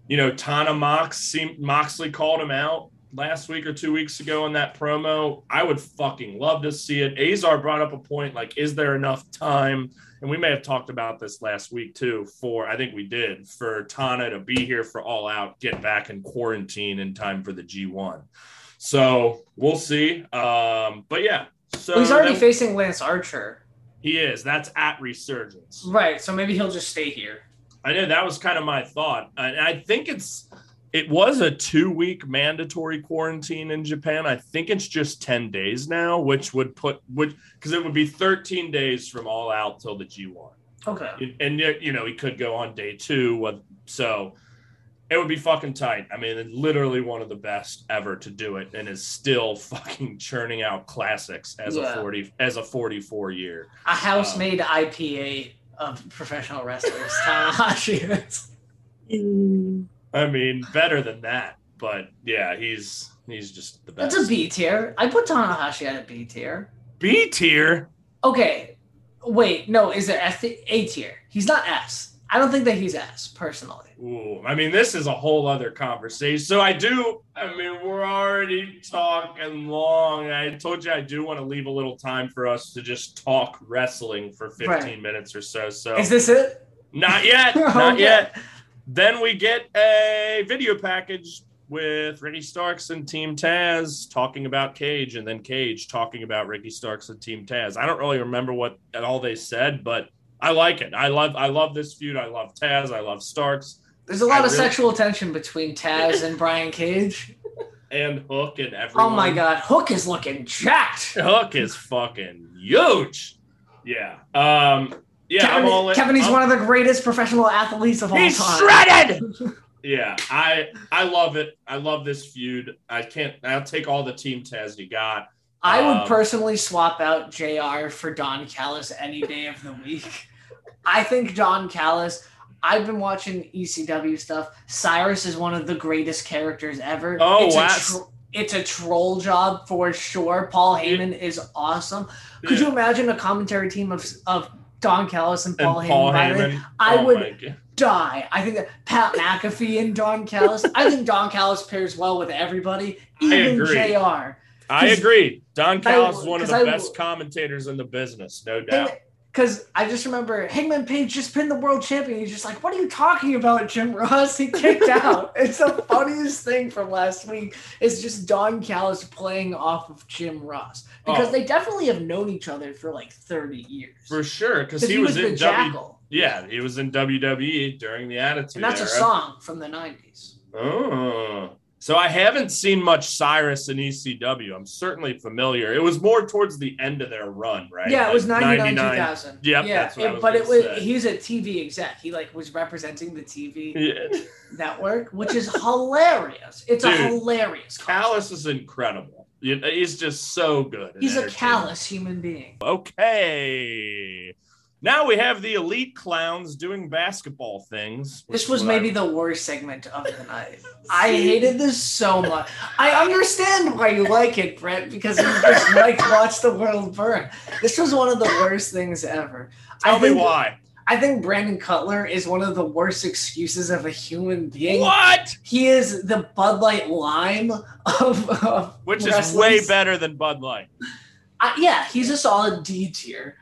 you know, Tana Mox seemed Moxley called him out last week or two weeks ago in that promo. I would fucking love to see it. Azar brought up a point like, is there enough time? And we may have talked about this last week too. For I think we did for Tana to be here for All Out, get back in quarantine in time for the G1. So we'll see. Um, but yeah, so Well, he's already then- facing Lance Archer. he is. That's at Resurgence. Right, so maybe he'll just stay here. I know that was kind of my thought. And I think it's it was a two week mandatory quarantine in Japan. I think it's just 10 days now, which would put which because it would be 13 days from all out till the G1. Okay. And you know, he could go on day two. So it would be fucking tight. I mean, literally one of the best ever to do it, and is still fucking churning out classics as Yeah. a 40 as a 44 year. A house um, made IPA of professional wrestlers. Tanahashi is. I mean, better than that, but yeah, he's he's just the best. That's a B tier. I put Tanahashi at a B tier. B tier. Okay. Wait, no, is it F A tier? He's not S. I don't think that he's S, personally. Ooh, I mean, this is a whole other conversation. So I do. I mean, we're already talking long. I told you I do want to leave a little time for us to just talk wrestling for 15 Right. minutes or so. So Is this it? Not yet. Not yet. Then we get a video package with Ricky Starks and Team Taz talking about Cage, and then Cage talking about Ricky Starks and Team Taz. I don't really remember what at all they said, but I like it. I love I love this feud. I love Taz. I love Starks There's a lot I of really- sexual tension between Taz and Brian Cage. and Hook and everyone. Oh my god, Hook is looking jacked. Hook is fucking huge. Yeah. Um. Yeah. Kevin, I'm all in. Kevin, he's I'm- one of the greatest professional athletes of all He's time. He's shredded. Yeah, I I love it. I love this feud. I can't. I'll take all the Team Taz you got. I would Um, personally swap out JR for Don Callis any day of the week. I think Don Callis. I've been watching ECW stuff. Cyrus is one of the greatest characters ever. Oh, it's wow. A tro- it's a troll job for sure. Paul Heyman is awesome. Could you imagine a commentary team of of Don Callis and And Paul, Paul Heyman? Heyman. I Oh would die. I think that Pat McAfee and Don Callis. I think Don Callis pairs well with everybody, I even agree. JR. I agree. Don Callis is one of the I- best commentators in the business, no doubt. Because I just remember Hangman Page just pinned the world champion. He's just like, "What are you talking about, Jim Ross?" He kicked out. It's the funniest thing from last week. Is just Don Callis playing off of Jim Ross because Oh. they definitely have known each other for like thirty years. For sure, Because he, he was, was in the W. Jackyl. Yeah, he was in WWE during the Attitude and that's a song from the '90s. Oh. So I haven't seen much Cyrus in ECW. I'm certainly familiar. It was more towards the end of their run, right? Yeah, it was Like 99, 2000. Yep, yeah, that's what I it- was but it was say. he's a TV exec. He like was representing the TV Yeah. network, which is hilarious. It's a hilarious. Callis is incredible. He's just so good. at He's a callous human being. Okay. Now we have the elite clowns doing basketball things. This was what I- maybe the worst segment of the night. I hated this so much. I understand why you like it, Brett, because you just like watch the world burn. This was one of the worst things ever. Tell I me think, why. I think Brandon Cutler is one of the worst excuses of a human being. What? He is the Bud Light Lime of, of Which is way better than Bud Light. I, yeah, he's a solid D tier.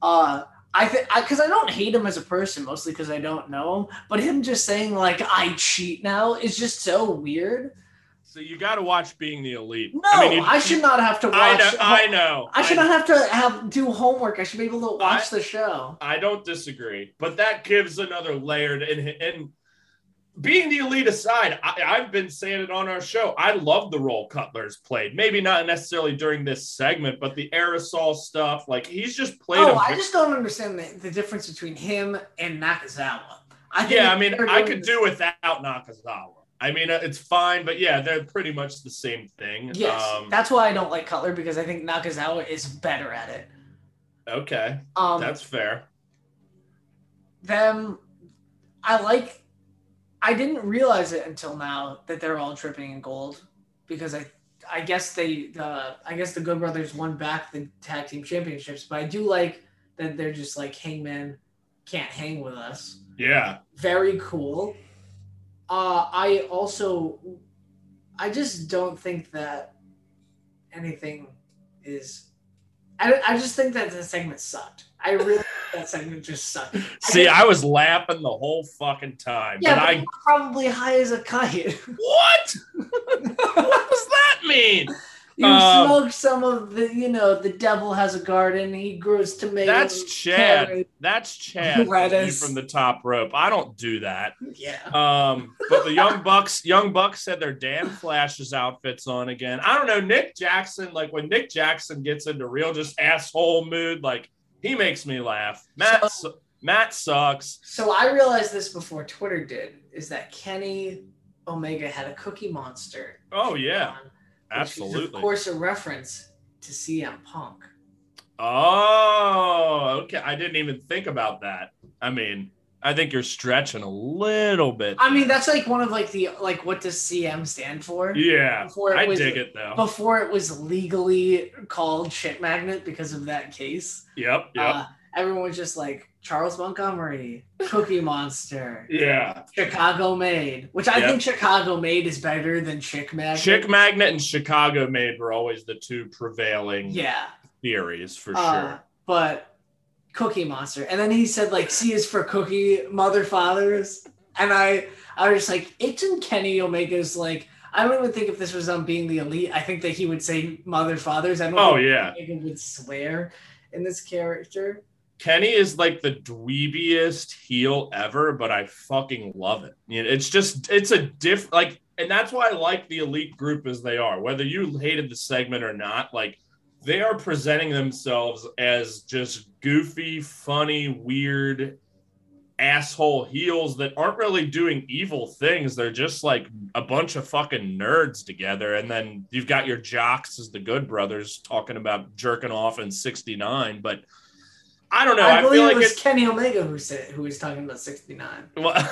Uh, I think because I, don't hate him as a person, mostly because I don't know him. But him just saying like I cheat now is just so weird. So you got to watch Being the Elite. No, I I, mean, you- should not have to watch. I know. I know. I should not have to have do homework. I should be able to watch the show. I don't disagree, but that gives another layer. to- And, and being the elite aside, I, I've been saying it on our show. I love the role Cutler's played. Maybe not necessarily during this segment, but the aerosol stuff. Like he's just played. Oh, a I just don't understand the, the difference between him and Nakazawa. I yeah, I mean, I could do without Nakazawa. I mean, uh, it's fine, but yeah, they're pretty much the same thing. Yes, Um, that's why I don't like Cutler because I think Nakazawa is better at it. okay. Um, that's fair. them i like i didn't realize it until now that they're all tripping in gold because i i guess they the i guess the good brothers won back the tag team championships but i do like that they're just like hangman can't hang with us. Yeah. very cool. Uh i also i just don't think that anything is i, I just think that the segment sucked. I really that segment just sucked See, I was laughing the whole fucking time, yeah, but but I probably high as a kite. what? what does that mean? You Um, smoke some of the, you know, the devil has a garden. He grows tomatoes. That's Chad. carrots. That's Chad Lettuce. from the top rope. I don't do that. Yeah. Um, but the young bucks, young bucks had their damn flashes outfits on again. I don't know. Nick Jackson, like when Nick Jackson gets into real just asshole mood, like he makes me laugh. Matt, su- Matt sucks. So I realized this before Twitter did, is that Kenny Omega had a Cookie Monster. Oh yeah, on, absolutely. of course, a reference to CM Punk. Oh, okay. I didn't even think about that. I mean, I think you're stretching a little bit. I mean, that's like one of like the like what does CM stand for? yeah, Before it I was- dig it though. Before it was legally called shit magnet because of that case. Yep, yep. Uh, everyone was just like Charles Montgomery, Cookie Monster, yeah. Chicago Made, which I Yep. think Chicago Made is better than Chick Magnet. Chick Magnet and Chicago Made were always the two prevailing yeah, theories for uh, sure. but Cookie Monster, and then he said like C is for Cookie Mother Fathers, and I I was just like it's in Kenny Omega's like. I don't even think if this was on being the elite. I think that he would say mother fathers. I don't. Oh, think yeah. Omega would swear in this character. Kenny is like the dweebiest heel ever, but I fucking love it. You know, it's just it's a diff like, and that's why I like the elite group as they are. Whether you hated the segment or not, like they are presenting themselves as just goofy, funny, weird asshole heels that aren't really doing evil things. They're just like a bunch of fucking nerds together. And then you've got your jocks as the good brothers talking about jerking off in 69. But I don't know. I, I, believe feel it was Kenny Omega who said who was talking about sixty nine. well,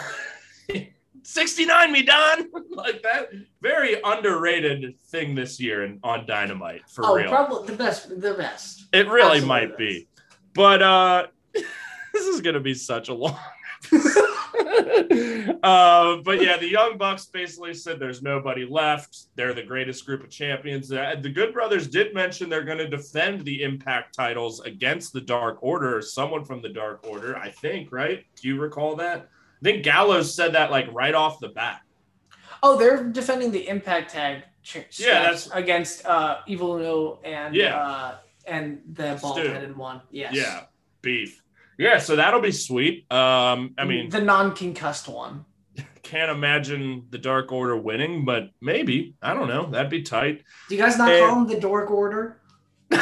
69 me Don like that very underrated thing this year in, on Dynamite for Oh, real. probably the best. The best. It really Absolutely might the be. But uh this is gonna be such a long uh, but yeah, the Young Bucks basically said there's nobody left. They're the greatest group of champions. Uh, the Good Brothers did mention they're going to defend the Impact titles against the Dark Order someone from the Dark Order, I think, right? Do you recall that? I think Gallows said that like right off the bat. Oh, they're defending the Impact Tag. Ch- Yeah, that's- against uh, Evil Uno and Yeah. And the bald headed one. Yes. Yeah, beef. Yeah, so that'll be sweet. Um, I mean, the non-concussed one. can't imagine the Dark Order winning, but maybe. I don't know. That'd be tight. Do you guys not And- call them the Dork Order?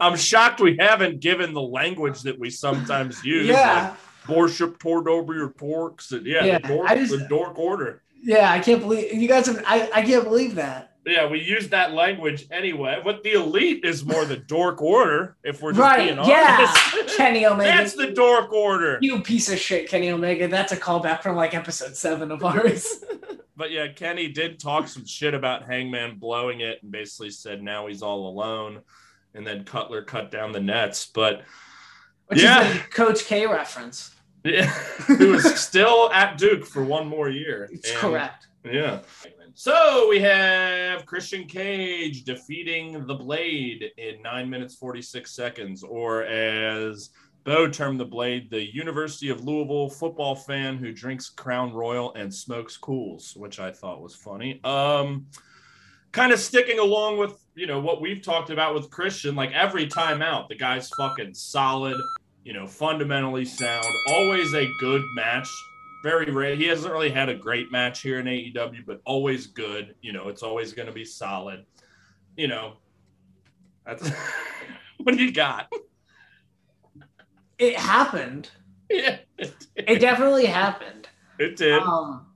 I'm shocked we haven't given the language that we sometimes use. Yeah. Like, worship toward over your torques. And yeah, Yeah, the, dork, just- the dork order. Yeah, I can't believe you guys. Have, I I can't believe that. Yeah, we use that language anyway. But the elite is more the dork order, if we're just Right? Yeah. Kenny Omega. That's the dork order. you piece of shit, Kenny Omega. That's a callback from like episode seven of ours. But yeah, Kenny did talk some shit about Hangman blowing it and basically said now he's all alone. And then Cutler cut down the nets. But Which Yeah. is a Coach K reference. yeah, who is still at Duke for one more year. It's And- correct. Yeah. So we have Christian Cage defeating the Blade in nine minutes, 46 seconds, or as Bo termed the Blade, the University of Louisville football fan who drinks Crown Royal and smokes cools, which I thought was funny. Um, kind of sticking along with, you know, what we've talked about with Christian, like every time out, the guy's fucking solid, you know, fundamentally sound, always a good match very rare. He hasn't really had a great match here in AEW, but always good. You know, it's always going to be solid. You know, that's what do you got? It happened. Yeah, it, It definitely happened. it did. Um,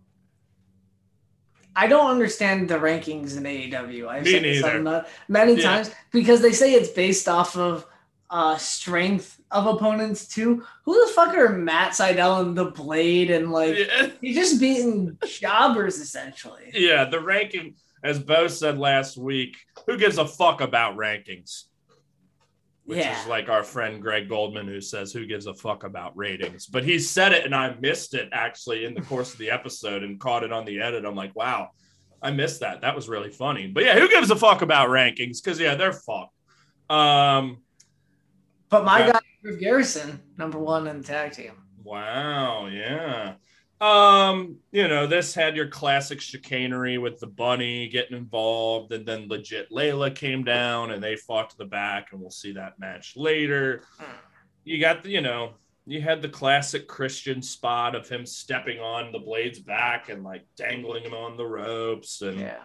I don't understand the rankings in AEW. I've Me said this neither. many Yeah. times because they say it's based off of uh, strength of opponents too. Who the fuck are Matt Sydal and the Blade and like yeah. you're just beating jobbers essentially. yeah, the ranking, as Bo said last week, who gives a fuck about rankings? Which Yeah. is like our friend Greg Goldman, who says, Who gives a fuck about ratings? But he said it, and I missed it actually in the course of the episode and caught it on the edit. I'm like, Wow, I missed that. That was really funny. But yeah, who gives a fuck about rankings? Because, yeah, they're fucked. Um, But my Yeah. guy Griff Garrison, number one in the tag team. Wow, yeah. Um, you know, this had your classic chicanery with the bunny getting involved, and then legit Leyla came down and they fought to the back, and we'll see that match later. You got the, you know, you had the classic Christian spot of him stepping on the blade's back and like dangling him on the ropes and Yeah.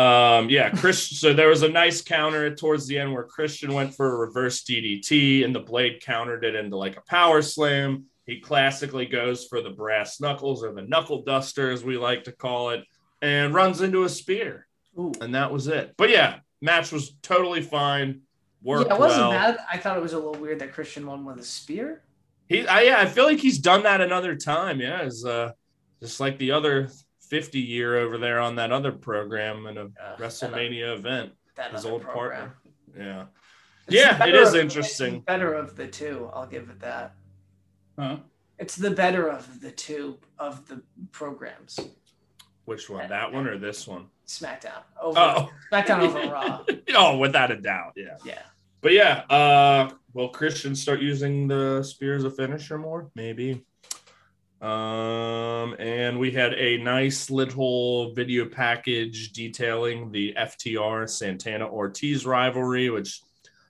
Um, yeah, Chris. So there was a nice counter towards the end where Christian went for a reverse DDT and the blade countered it into like a power slam. He classically goes for the brass knuckles or the knuckle duster, as we like to call it, and runs into a spear. Ooh. And that was it. But yeah, match was totally fine. Worked yeah, it wasn't well. bad. I thought it was a little weird that Christian won with a spear. He, I, yeah, I feel like he's done that another time. Yeah, is uh, just like the other fifty year over there on that other program in a Uh, WrestleMania event. That His old program. partner. Yeah. It's Yeah, it is of- interesting. better of the two. I'll give it that. Huh? It's the better of the two of the programs. Which one? That one or this one? SmackDown over Oh, SmackDown over Raw. oh, without a doubt. Yeah. Yeah. But yeah, uh, will Christian start using the spear as a finisher more? Maybe. Um, and we had a nice little video package detailing the FTR Santana Ortiz rivalry, which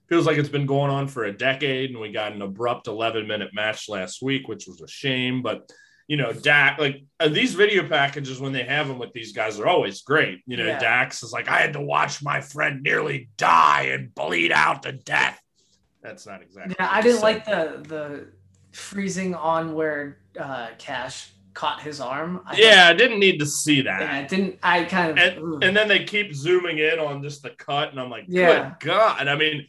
feels like it's been going on for a decade. And we got an abrupt 11 minute match last week, which was a shame. But you know, Dak, like uh, these video packages when they have them with these guys are always great. You know, Yeah. Dax is like, I had to watch my friend nearly die and bleed out to death. That's not exactly. Yeah, I didn't like the the freezing on where uh, Cash caught his arm. I Yeah, I didn't need to see that. yeah, it didn't. I kind of and, and then they keep zooming in on just the cut, and I'm like, Yeah. good God. I mean,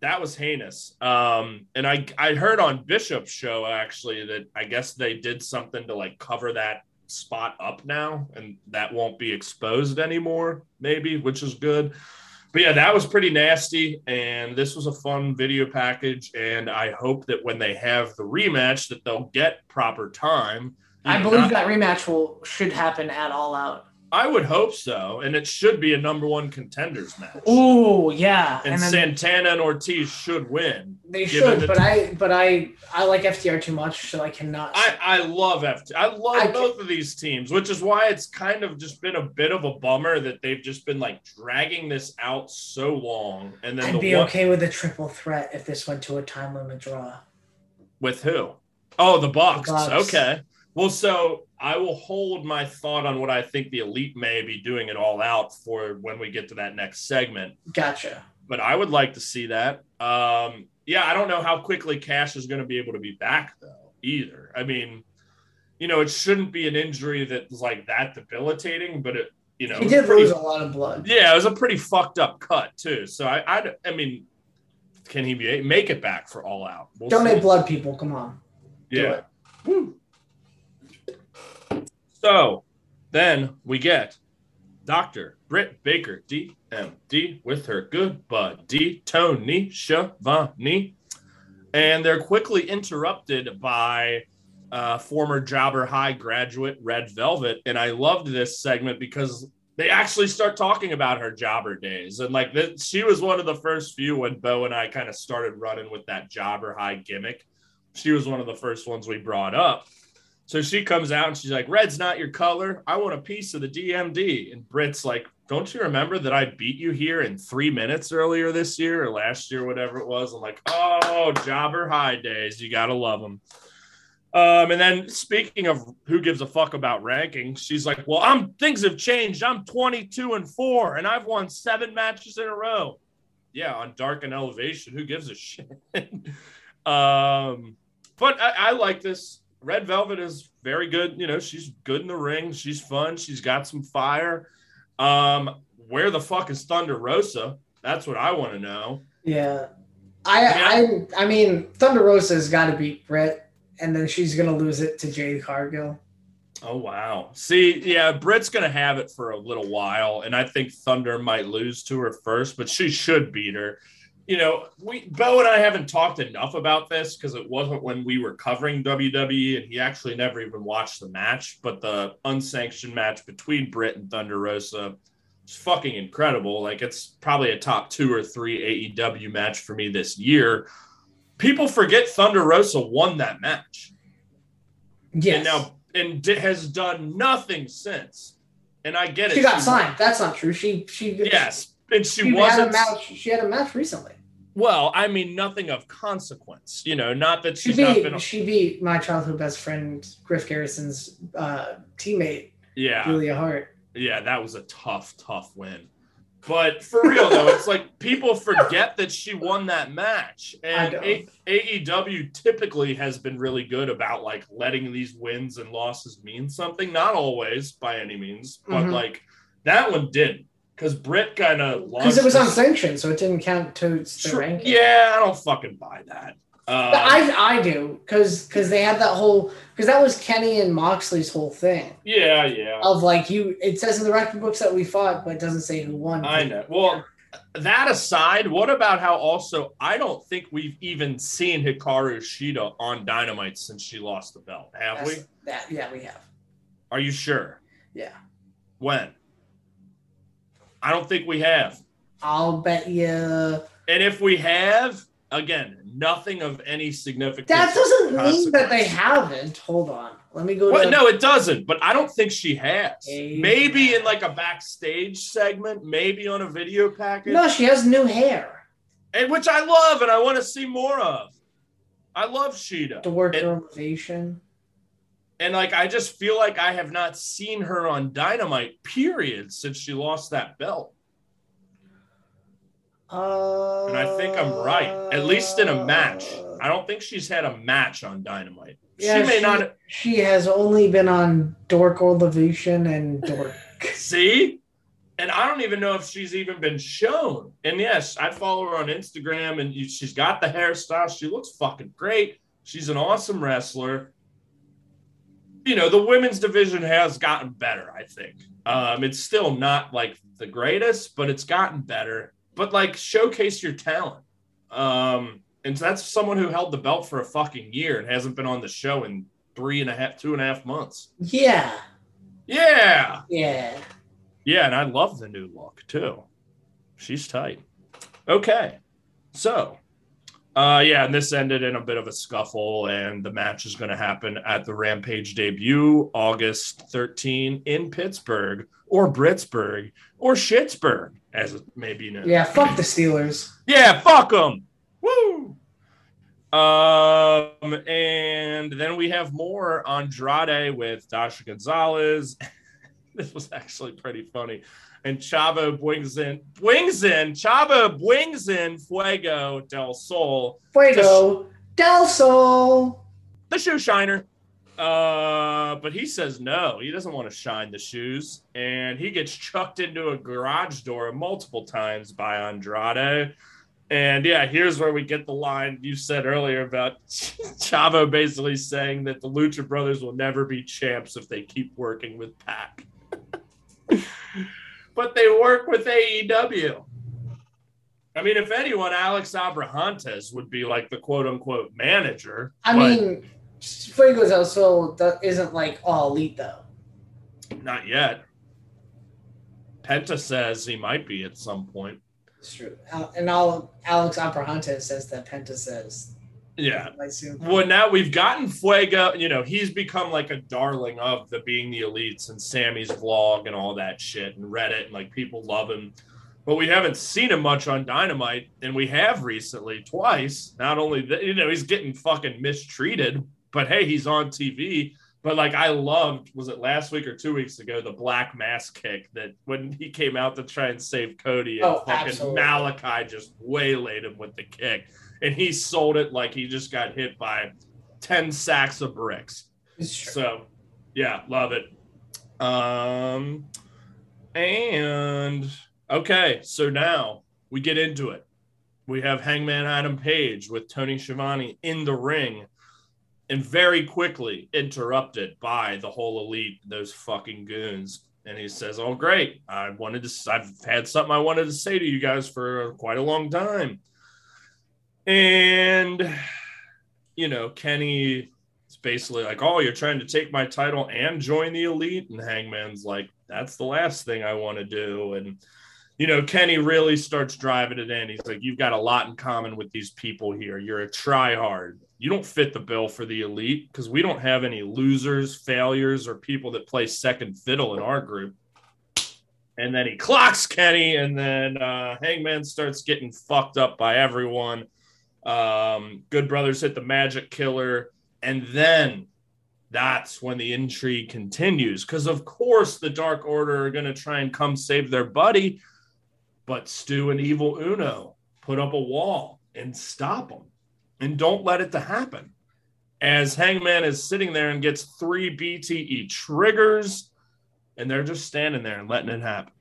that was heinous. Um, and I I heard on Bishop's show actually that I guess they did something to like cover that spot up now, and that won't be exposed anymore, maybe, which is good. But yeah, that was pretty nasty, and this was a fun video package. And I hope that when they have the rematch, that they'll get proper time. I believe not- that rematch will should happen at All Out. I would hope so, and it should be a number one contenders match. Ooh, yeah, and, and then Santana and Ortiz should win. they should, the- but I but I I like FTR too much, so I cannot. I, I love FT. I love I both of these teams, which is why it's kind of just been a bit of a bummer that they've just been like dragging this out so long. And then I'd the be one okay with a triple threat if this went to a time limit draw. with who? Oh, the Bucks. The Bucks. Okay. Well, so I will hold my thought on what I think the Elite may be doing it all out for when we get to that next segment. Gotcha. But I would like to see that. Um, yeah, I don't know how quickly Cash is going to be able to be back though, either. I mean, you know, it shouldn't be an injury that's like that debilitating, but it, you know, He did pretty- lose a lot of blood. yeah, it was a pretty fucked up cut too. So I, I, I mean, can he be make it back for all out? We'll Donate blood, people. Come on. Do Yeah. So then we get Dr. Britt Baker, DMD, with her good buddy Tony Schiavone. And they're quickly interrupted by uh, former Jobber High graduate Red Velvet. And I loved this segment because they actually start talking about her jobber days. And like this, she was one of the first few when Bo and I kind of started running with that Jobber High gimmick. She was one of the first ones we brought up. So she comes out and she's like, Red's not your color. I want a piece of the DMD. And Britt's like, Don't you remember that I beat you here in three minutes earlier this year or last year, whatever it was? I'm like, Oh, jobber high days. You got to love them. Um, and then speaking of who gives a fuck about rankings, she's like, Well, I'm things have changed. I'm 22 and four, and I've won seven matches in a row. Yeah, on Dark and Elevation. Who gives a shit? um, but I, I like this. Red Velvet is very good. You know, she's good in the ring. She's fun. She's got some fire. Um, where the fuck is Thunder Rosa? That's what I want to know. Yeah. I I I mean Thunder Rosa's got to beat Britt, and then she's gonna lose it to Jade Cargill. Oh wow. See, yeah, Britt's gonna have it for a little while, and I think Thunder might lose to her first, but she should beat her. You know, we Bo and I haven't talked enough about this because it wasn't when we were covering WWE, and he actually never even watched the match. But the unsanctioned match between Britt and Thunder Rosa is fucking incredible. Like it's probably a top two or three AEW match for me this year. People forget Thunder Rosa won that match. Yes. And now and has done nothing since. And I get it. she got signed. That's not true. She she Yes, and she, she had a wasn't. match. She had a match recently. Well, I mean, nothing of consequence. You know, not that She she's not beat been. she beat my childhood best friend Griff Garrison's uh, teammate Yeah, Julia Hart. yeah, that was a tough, tough win. But for real though, it's like people forget that she won that match, and A- AEW typically has been really good about like letting these wins and losses mean something. Not always by any means, but Mhm. like that one didn't because Britt kind of lost. Because it was unsanctioned, so it didn't count towards the Sure. ranking. Yeah, I don't fucking buy that. Um, But I I do because because they had that whole because that was Kenny and Moxley's whole thing yeah, yeah. of like you it says in the record books that we fought but it doesn't say who won. I know. Well, that aside, what about how also I don't think we've even seen Hikaru Shida on Dynamite since she lost the belt, have we? That yeah we have. Are you sure? Yeah. When? I don't think we have. I'll bet you And if we have, again, nothing of any significance. that doesn't mean that they haven't. Hold on, let me go. Well, no, it doesn't. But I don't think she has. Maybe in like a backstage segment, maybe on a video package. no, she has new hair. and which I love and I want to see more of. I love Shida. The work And- elevation. And like I just feel like I have not seen her on Dynamite, period, since she lost that belt. Uh, And I think I'm right. At least in a match. I don't think she's had a match on Dynamite. Yeah, she may she- not She has only been on Dork Elevation and Dork. see. And I don't even know if she's even been shown. And yes, I follow her on Instagram and she's got the hairstyle. She looks fucking great. She's an awesome wrestler. You know, the women's division has gotten better, I think. Um, it's still not like the greatest, but it's gotten better. but like showcase your talent. Um, and that's someone who held the belt for a fucking year and hasn't been on the show in three and a half, two and a half months. Yeah. Yeah. Yeah. Yeah, and I love the new look too. She's tight. Okay. So, uh yeah, and this ended in a bit of a scuffle and the match is going to happen at the Rampage debut August 13 in Pittsburgh or Britsburg or Schittsburg as it may be known. Yeah. Fuck the Steelers. Yeah, fuck them. Woo. Um, and then we have more Andrade with Dasha Gonzalez. this was actually pretty funny. And Chavo brings in, brings in, Chavo brings in Fuego del Sol, Fuego del Sol. the shoe shiner. Uh, but he says no, he doesn't want to shine the shoes, and he gets chucked into a garage door multiple times by Andrade. And yeah, here's where we get the line you said earlier about Chavo basically saying that the Lucha Brothers will never be champs if they keep working with Pac. but they work with AEW. I mean, if anyone, Alex Abrahantes would be like the quote unquote manager. I mean, Fuego del Sol isn't like all elite though. not yet. Penta says he might be at some point. It's true. And all Alex Abrahantes says that Penta says. Yeah. Well, now we've gotten Fuego. You know, he's become like a darling of the being the elites and Sammy's vlog and all that shit and Reddit and like people love him. But we haven't seen him much on Dynamite, and we have recently twice. Not only that, you know, he's getting fucking mistreated, but hey, he's on TV. But like, I loved was it last week or two weeks ago the black mass kick that when he came out to try and save Cody and Oh, fucking absolutely. Malakai just waylaid him with the kick, and he sold it like he just got hit by ten sacks of bricks. So, yeah, love it. Um, and okay, so now we get into it. We have Hangman Adam Page with Tony Schiavone in the ring, and very quickly interrupted by the whole elite, those fucking goons. And he says, "Oh, great! I wanted to. I've had something I wanted to say to you guys for quite a long time." And you know, Kenny it's basically like, oh, you're trying to take my title and join the elite. And Hangman's like, that's the last thing I want to do. And, you know, Kenny really starts driving it in. He's like, you've got a lot in common with these people here. You're a tryhard. You don't fit the bill for the elite because we don't have any losers, failures, or people that play second fiddle in our group. And then he clocks Kenny, and then uh, Hangman starts getting fucked up by everyone. Um, Good Brothers hit the Magic Killer. And then that's when the intrigue continues. Because, of course, the Dark Order are going to try and come save their buddy. But Stu and Evil Uno put up a wall and stop them and don't let it to happen. As Hangman is sitting there and gets three BTE triggers, and they're just standing there and letting it happen.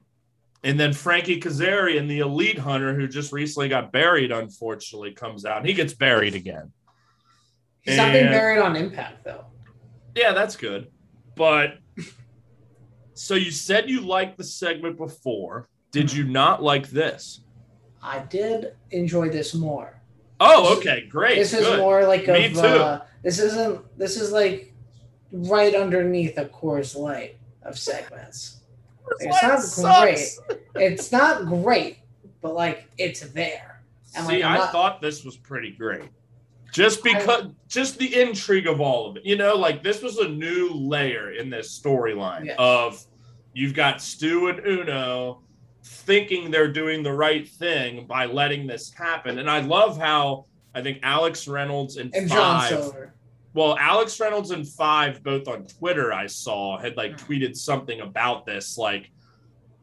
And then Frankie Kazarian, the elite hunter who just recently got buried, unfortunately, comes out and he gets buried again. He's not being buried on Impact though. Yeah, that's good. But so you said you liked the segment before. Did you not like this? I did enjoy this more. Oh, okay, great. This is more like Me of uh, this isn't this is like right underneath a Coors Light of segments. It's not sucks. great. It's not great, but like it's there. And See, like I'm not- thought this was pretty great. Just because, just the intrigue of all of it. You know, like this was a new layer in this storyline Yes. of you've got Stu and Uno thinking they're doing the right thing by letting this happen. And I love how I think Alex Reynolds and, and John five, Silver. Well, Alex Reynolds and Five, both on Twitter, I saw had like hmm. tweeted something about this, like,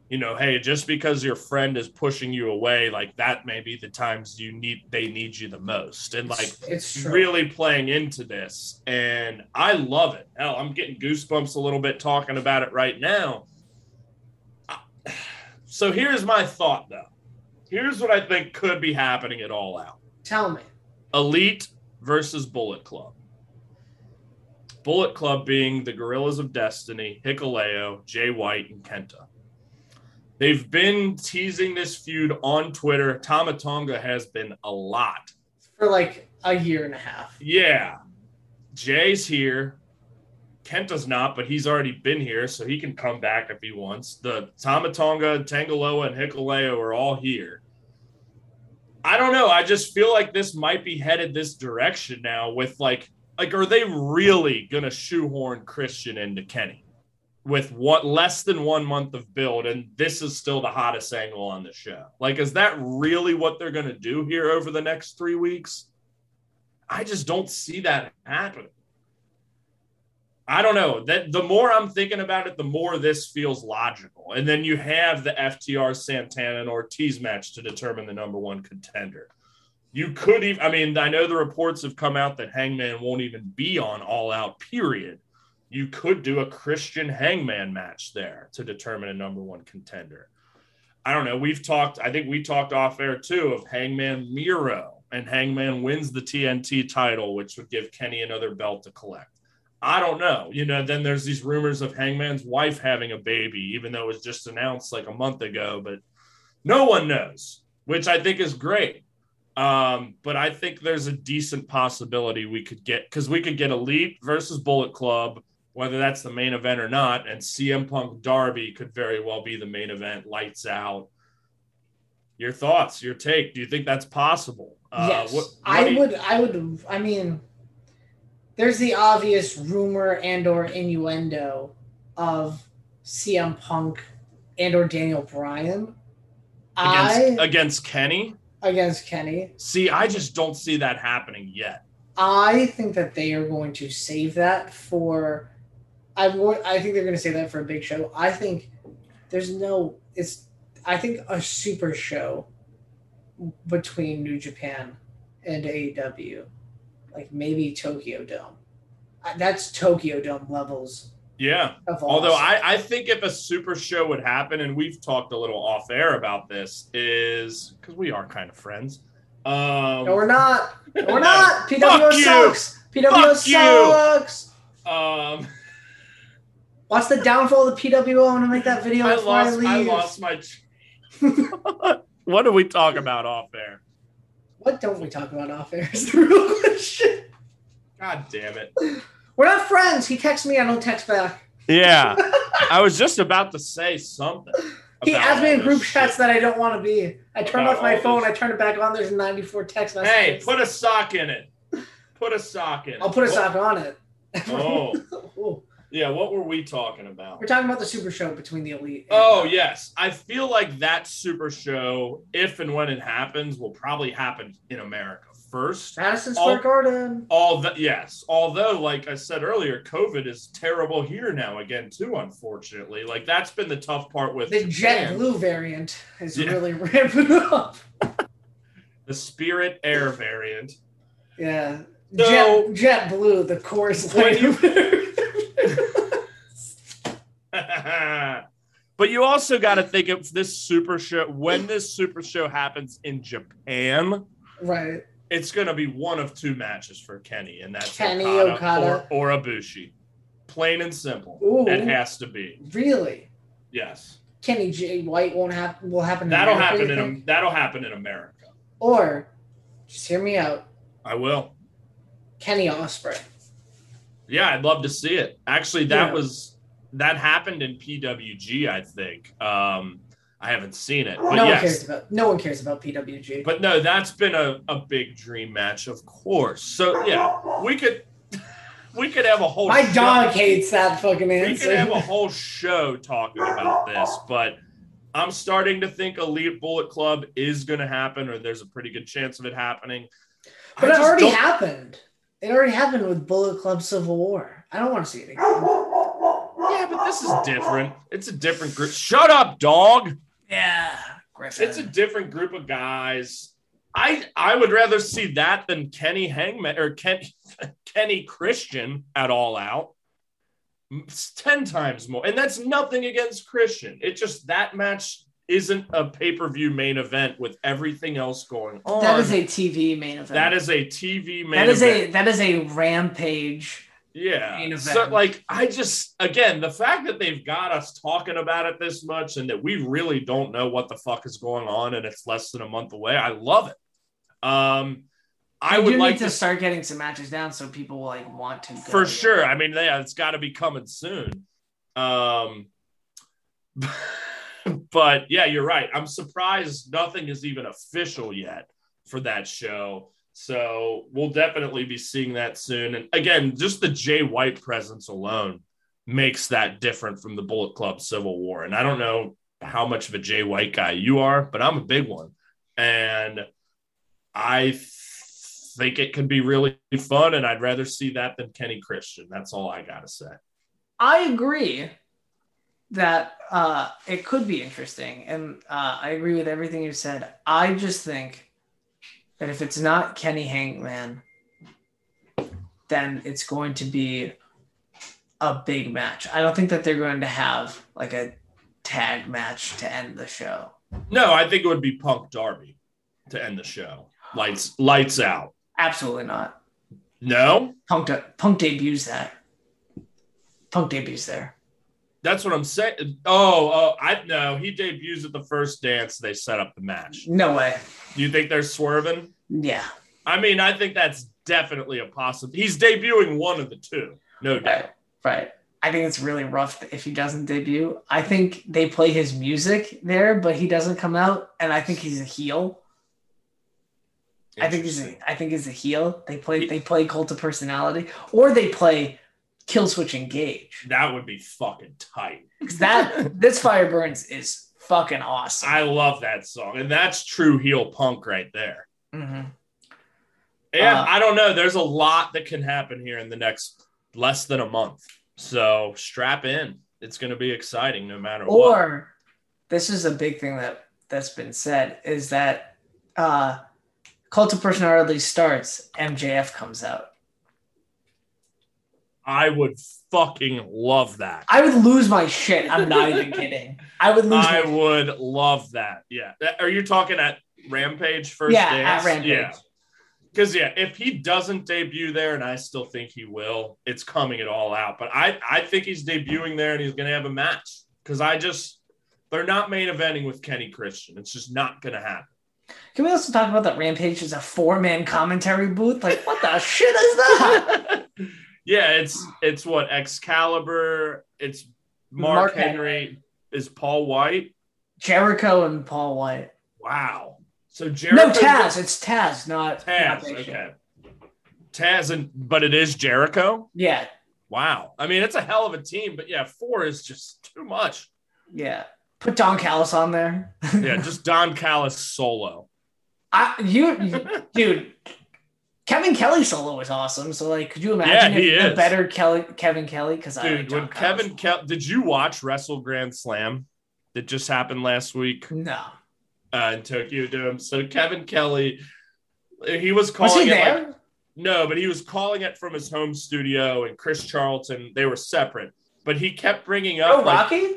you know, hey, just because your friend is pushing you away, like that may be the times you need they need you the most, and like It's true. really playing into this, and I love it. Hell, I'm getting goosebumps a little bit talking about it right now. So here's my thought, though. Here's what I think could be happening at All Out. Tell me. Elite versus Bullet Club. Bullet Club being the Guerrillas of Destiny, Hikuleo, Jay White, and Kenta. They've been teasing this feud on Twitter. Tama Tonga has been a lot. For like a year and a half. Yeah. Jay's here. Kenta's not, but he's already been here, so he can come back if he wants. The Tama Tonga, Tangaloa, and Hikuleo are all here. I don't know. I just feel like this might be headed this direction now with like like are they really gonna shoehorn Christian into Kenny with what less than one month of build and this is still the hottest angle on the show? Like, is that really what they're gonna do here over the next three weeks? I just don't see that happening. I don't know. That the more I'm thinking about it, the more this feels logical. And then you have the FTR Santana and Ortiz match to determine the number one contender. You could even, I mean, I know the reports have come out that Hangman won't even be on All Out, period. You could do a Christian Hangman match there to determine a number one contender. I don't know. We've talked, I think we talked off air too of Hangman Miro, and Hangman wins the TNT title, which would give Kenny another belt to collect. I don't know. You know, then there's these rumors of Hangman's wife having a baby, even though it was just announced like a month ago, but no one knows, which I think is great. Um, but I think there's a decent possibility we could get because we could get Elite versus Bullet Club, whether that's the main event or not, and CM Punk Darby could very well be the main event, lights out. Your thoughts, your take. Do you think that's possible? Uh, yes, what, what I you- would. I would. I mean, there's the obvious rumor and or innuendo of CM Punk and or Daniel Bryan against, I, against Kenny. Against Kenny. See, I just don't see that happening yet. I think that they are going to save that for. I I think they're going to save that for a big show. I think there's no. It's. I think a super show between New Japan and AEW like maybe Tokyo Dome. That's Tokyo Dome levels. Yeah. Although I, I think if a super show would happen, and we've talked a little off air about this, is because we are kind of friends. Um, no, we're not. No, we're not. PWO sucks. PWO sucks. Um, What's the downfall of the PWO? I want to make that video I lost, I, I lost my. what do we talk about off air? What don't we talk about off air is the real question. God damn it. We're not friends. He texts me, I don't text back. Yeah. I was just about to say something. He adds me in group shit. chats that I don't want to be. I turn off my phone, this. I turn it back on, there's 94 text messages. Hey, put a sock in it. Put a sock in it. I'll put a what? sock on it. oh. Yeah, what were we talking about? We're talking about the super show between the elite. oh, yes. I feel like that super show, if and when it happens, will probably happen in America first. Madison Square all, Garden. All that, yes. Although, like I said earlier, COVID is terrible here now again too. Unfortunately, like that's been the tough part with the Jet Blue variant is yeah. really ramping up. the Spirit Air variant. Yeah. So, Jet, Jet Blue, the course. But you also got to think of this super show when this super show happens in Japan. Right. It's going to be one of two matches for Kenny, and that's Kenny Okada, Okada. Or, or Ibushi. Plain and simple. Ooh, it has to be. Really? Yes. Kenny J White won't happen. Will happen. That'll America, happen in that'll happen in America. Or, just hear me out. I will. Kenny Osprey. Yeah, I'd love to see it. Actually, that yeah. was that happened in PWG, I think. Um, I haven't seen it. But no yes. one cares about no one cares about PWG. But no, that's been a, a big dream match, of course. So yeah, we could we could have a whole My show. dog hates that fucking answer. We could have a whole show talking about this, but I'm starting to think Elite Bullet Club is gonna happen, or there's a pretty good chance of it happening. But I it already don't... happened. It already happened with Bullet Club Civil War. I don't want to see it again. Yeah, but this is different. It's a different group. Shut up, dog. Yeah, Griffin. It's a different group of guys. I I would rather see that than Kenny Hangman or Ken, Kenny Christian at all out. It's ten times more, and that's nothing against Christian. It just that match isn't a pay per view main event with everything else going on. That is a TV main event. That is a TV main. That is event. a that is a rampage Yeah. So, like, I just, again, the fact that they've got us talking about it this much and that we really don't know what the fuck is going on and it's less than a month away, I love it. Um, I would like need to to start getting some matches down so people will like want to go. for sure. I mean, yeah, it's got to be coming soon. Um, but yeah, you're right. I'm surprised nothing is even official yet for that show. So we'll definitely be seeing that soon. And again, just the Jay White presence alone makes that different from the Bullet Club Civil War. And I don't know how much of a Jay White guy you are, but I'm a big one. And I think it could be really fun. And I'd rather see that than Kenny Christian. That's all I got to say. I agree that uh, it could be interesting, and uh, I agree with everything you said. I just think that if it's not Kenny Hangman, then it's going to be a big match. I don't think that they're going to have like a tag match to end the show. No, I think it would be Punk Darby to end the show. Lights, lights out. Absolutely not. No, Punk de- Punk debuts that. Punk debuts there. That's what I'm saying. Oh, oh, I know. He debuts at the first dance. They set up the match. No way. You think they're swerving? Yeah. I mean, I think that's definitely a possibility. He's debuting one of the two, no doubt. Right. Right. I think it's really rough if he doesn't debut. I think they play his music there, but he doesn't come out, and I think he's a heel. I think he's a, I think he's a heel. They play they play cult of personality, or they play Killswitch Engage. That would be fucking tight. 'Cause that this fire burns is fucking awesome. I love that song, and that's true heel punk right there. Mhm. Yeah, Uh, I don't know. There's a lot that can happen here in the next less than a month. So strap in. It's going to be exciting no matter what. Or this is a big thing that that's been said is that uh cult of personality starts, MJF comes out. I would fucking love that. I would lose my shit. I'm not even kidding. I would lose. I would love that. Yeah. Are you talking at Rampage first? Yeah, dance? at Rampage. Yeah. Because yeah, if he doesn't debut there, and I still think he will, it's coming it all out. But I, I think he's debuting there, and he's going to have a match. Because I just, they're not main eventing with Kenny Christian. It's just not going to happen. Can we also talk about that Rampage is a four man commentary booth? Like, what the shit is that? yeah, it's it's what Excalibur. It's Mark, Mark Henry. Is Paul Wight? Jericho and Paul Wight. Wow. So Jericho. No, Taz. It's Taz, not Taz. not Okay. Taz and but it is Jericho. Yeah, Wow. I mean, it's a hell of a team, but yeah, four is just too much. yeah. Put Don Callis on there. Yeah, just Don Callis solo. I you, you- dude. Kevin Kelly solo was awesome. So like, could you imagine Yeah, if the better Kelly Kevin Kelly? Because I like Dude, when Kevin Kel- did you watch Wrestle Grand Slam that just happened last week No, uh, in Tokyo Dome? So Kevin Kelly, he was was calling he it like- No, but he was calling it from his home studio, and Chris Charlton, they were separate. But he kept bringing up Oh, like, Rocky.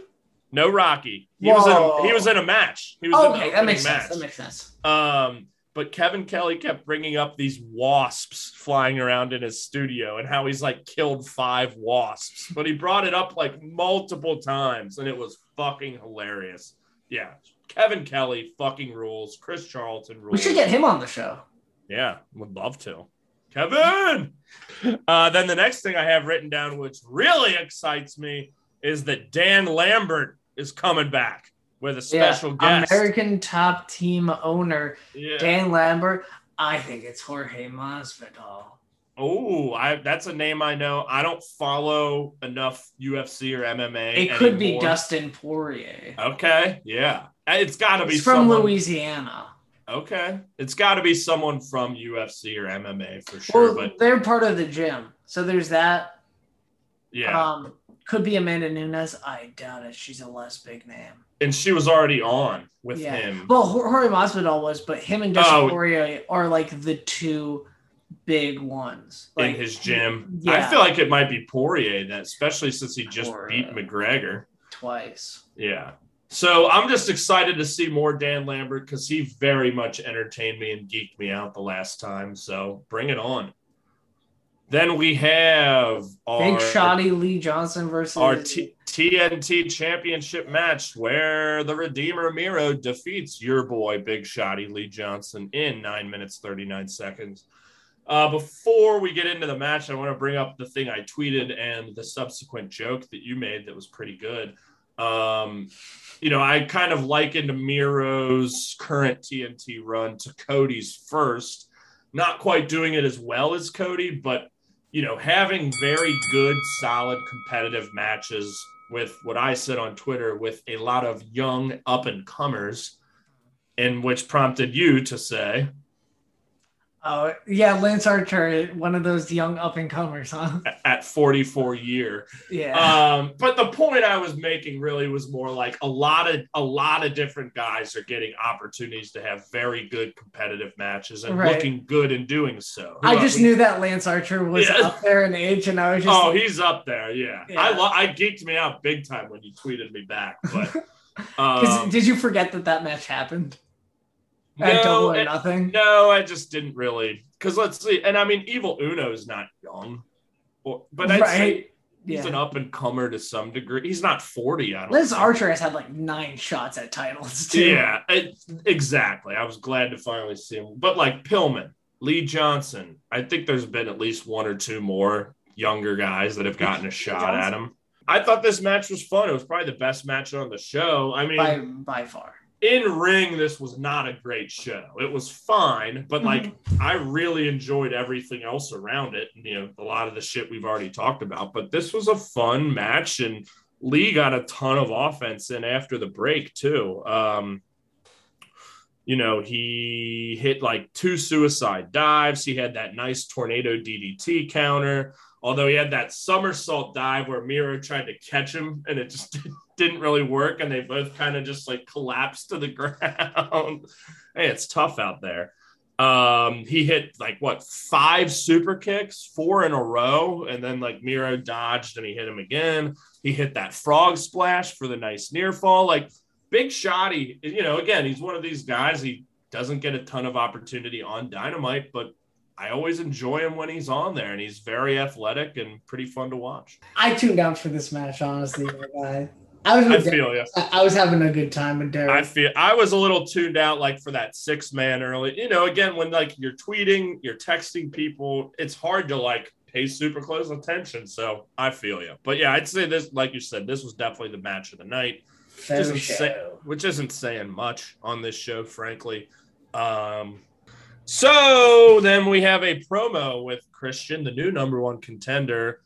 no Rocky. He was Whoa. in he was in a match. He was in okay, that makes opening sense. match. That makes sense. Um, but Kevin Kelly kept bringing up these wasps flying around in his studio and how he's like killed five wasps. But he brought it up like multiple times, and it was fucking hilarious. Yeah, Kevin Kelly fucking rules. Chris Charlton rules. We should get him on the show. Yeah, would love to. Kevin. Uh, then the next thing I have written down, which really excites me, is that Dan Lambert is coming back with a special yeah, guest. American top team owner Yeah. Dan Lambert. I think it's Jorge Masvidal. Oh, I that's a name I know. I don't follow enough UFC or MMA. It could be. Dustin Poirier. Okay, yeah. It's got to be from someone, Louisiana. Okay, it's got to be someone from UFC or MMA for sure. Well, but they're part of the gym, so there's that. yeah, Um, could be Amanda Nunes. I doubt it. She's a less big name. and she was already on with yeah. him. Well, Jor- Jorge Masvidal was, but him and Dustin Oh. Poirier are like the two big ones. Like, in his gym. Yeah. I feel like it might be Poirier that, especially since he just beat McGregor. twice. Yeah. So I'm just excited to see more Dan Lambert because he very much entertained me and geeked me out the last time. So bring it on. Then we have our Big Shotty Lee Johnson versus our T- TNT Championship match where the Redeemer Miro defeats your boy Big Shotty Lee Johnson in nine minutes thirty nine seconds. Uh, before we get into the match, I want to bring up the thing I tweeted and the subsequent joke that you made that was pretty good. Um, you know, I kind of likened Miro's current TNT run to Cody's first. Not quite doing it as well as Cody, but you know, having very good, solid, competitive matches with what I said on Twitter with a lot of young up and comers, and which prompted you to say, Oh yeah, Lance Archer, one of those young up and comers, huh? at 44 year. Yeah. Um, but the point I was making really was more like a lot of a lot of different guys are getting opportunities to have very good competitive matches and Right. looking good in doing so. I just knew that Lance Archer was Yeah. up there in age, and I was just Oh, he's up there. Yeah, Yeah. I lo- I geeked me out big time when you tweeted me back. But um, did you forget that that match happened? At No, double or it- nothing. no, I just didn't really. Because let's see, and I mean, Evil Uno is not young, but I'd say he's Yeah. an up and comer to some degree. He's not forty. I don't. Liz think. Archer has had like nine shots at titles too. Yeah, it, exactly. I was glad to finally see him. But like Pillman, Lee Johnson, I think there's been at least one or two more younger guys that have gotten a shot at him. I thought this match was fun. It was probably the best match on the show. I mean, by by far. In ring, this was not a great show. It was fine, but like I really enjoyed everything else around it. You know, a lot of the shit we've already talked about, but this was a fun match, and Lee got a ton of offense in after the break too. Um, you know, he hit like two suicide dives. He had that nice tornado DDT counter. Although he had that somersault dive where Miro tried to catch him and it just didn't really work, and they both kind of just like collapsed to the ground. hey, it's tough out there. Um, he hit like what five super kicks, four in a row, and then like Miro dodged and he hit him again. He hit that frog splash for the nice near fall. Like Big Shotty, you know, again, he's one of these guys. He doesn't get a ton of opportunity on Dynamite, but I always enjoy him when he's on there, and he's very athletic and pretty fun to watch. I tuned out for this match, honestly. I, I was I feel you. I, I was having a good time with Derek. I feel I was a little tuned out like for that six man early. You know, again, when like you're tweeting, you're texting people, it's hard to like pay super close attention. So I feel you. But yeah, I'd say this, like you said, this was definitely the match of the night. Which isn't, say- which isn't saying much on this show, frankly. Um, so then we have a promo with Christian, the new number one contender.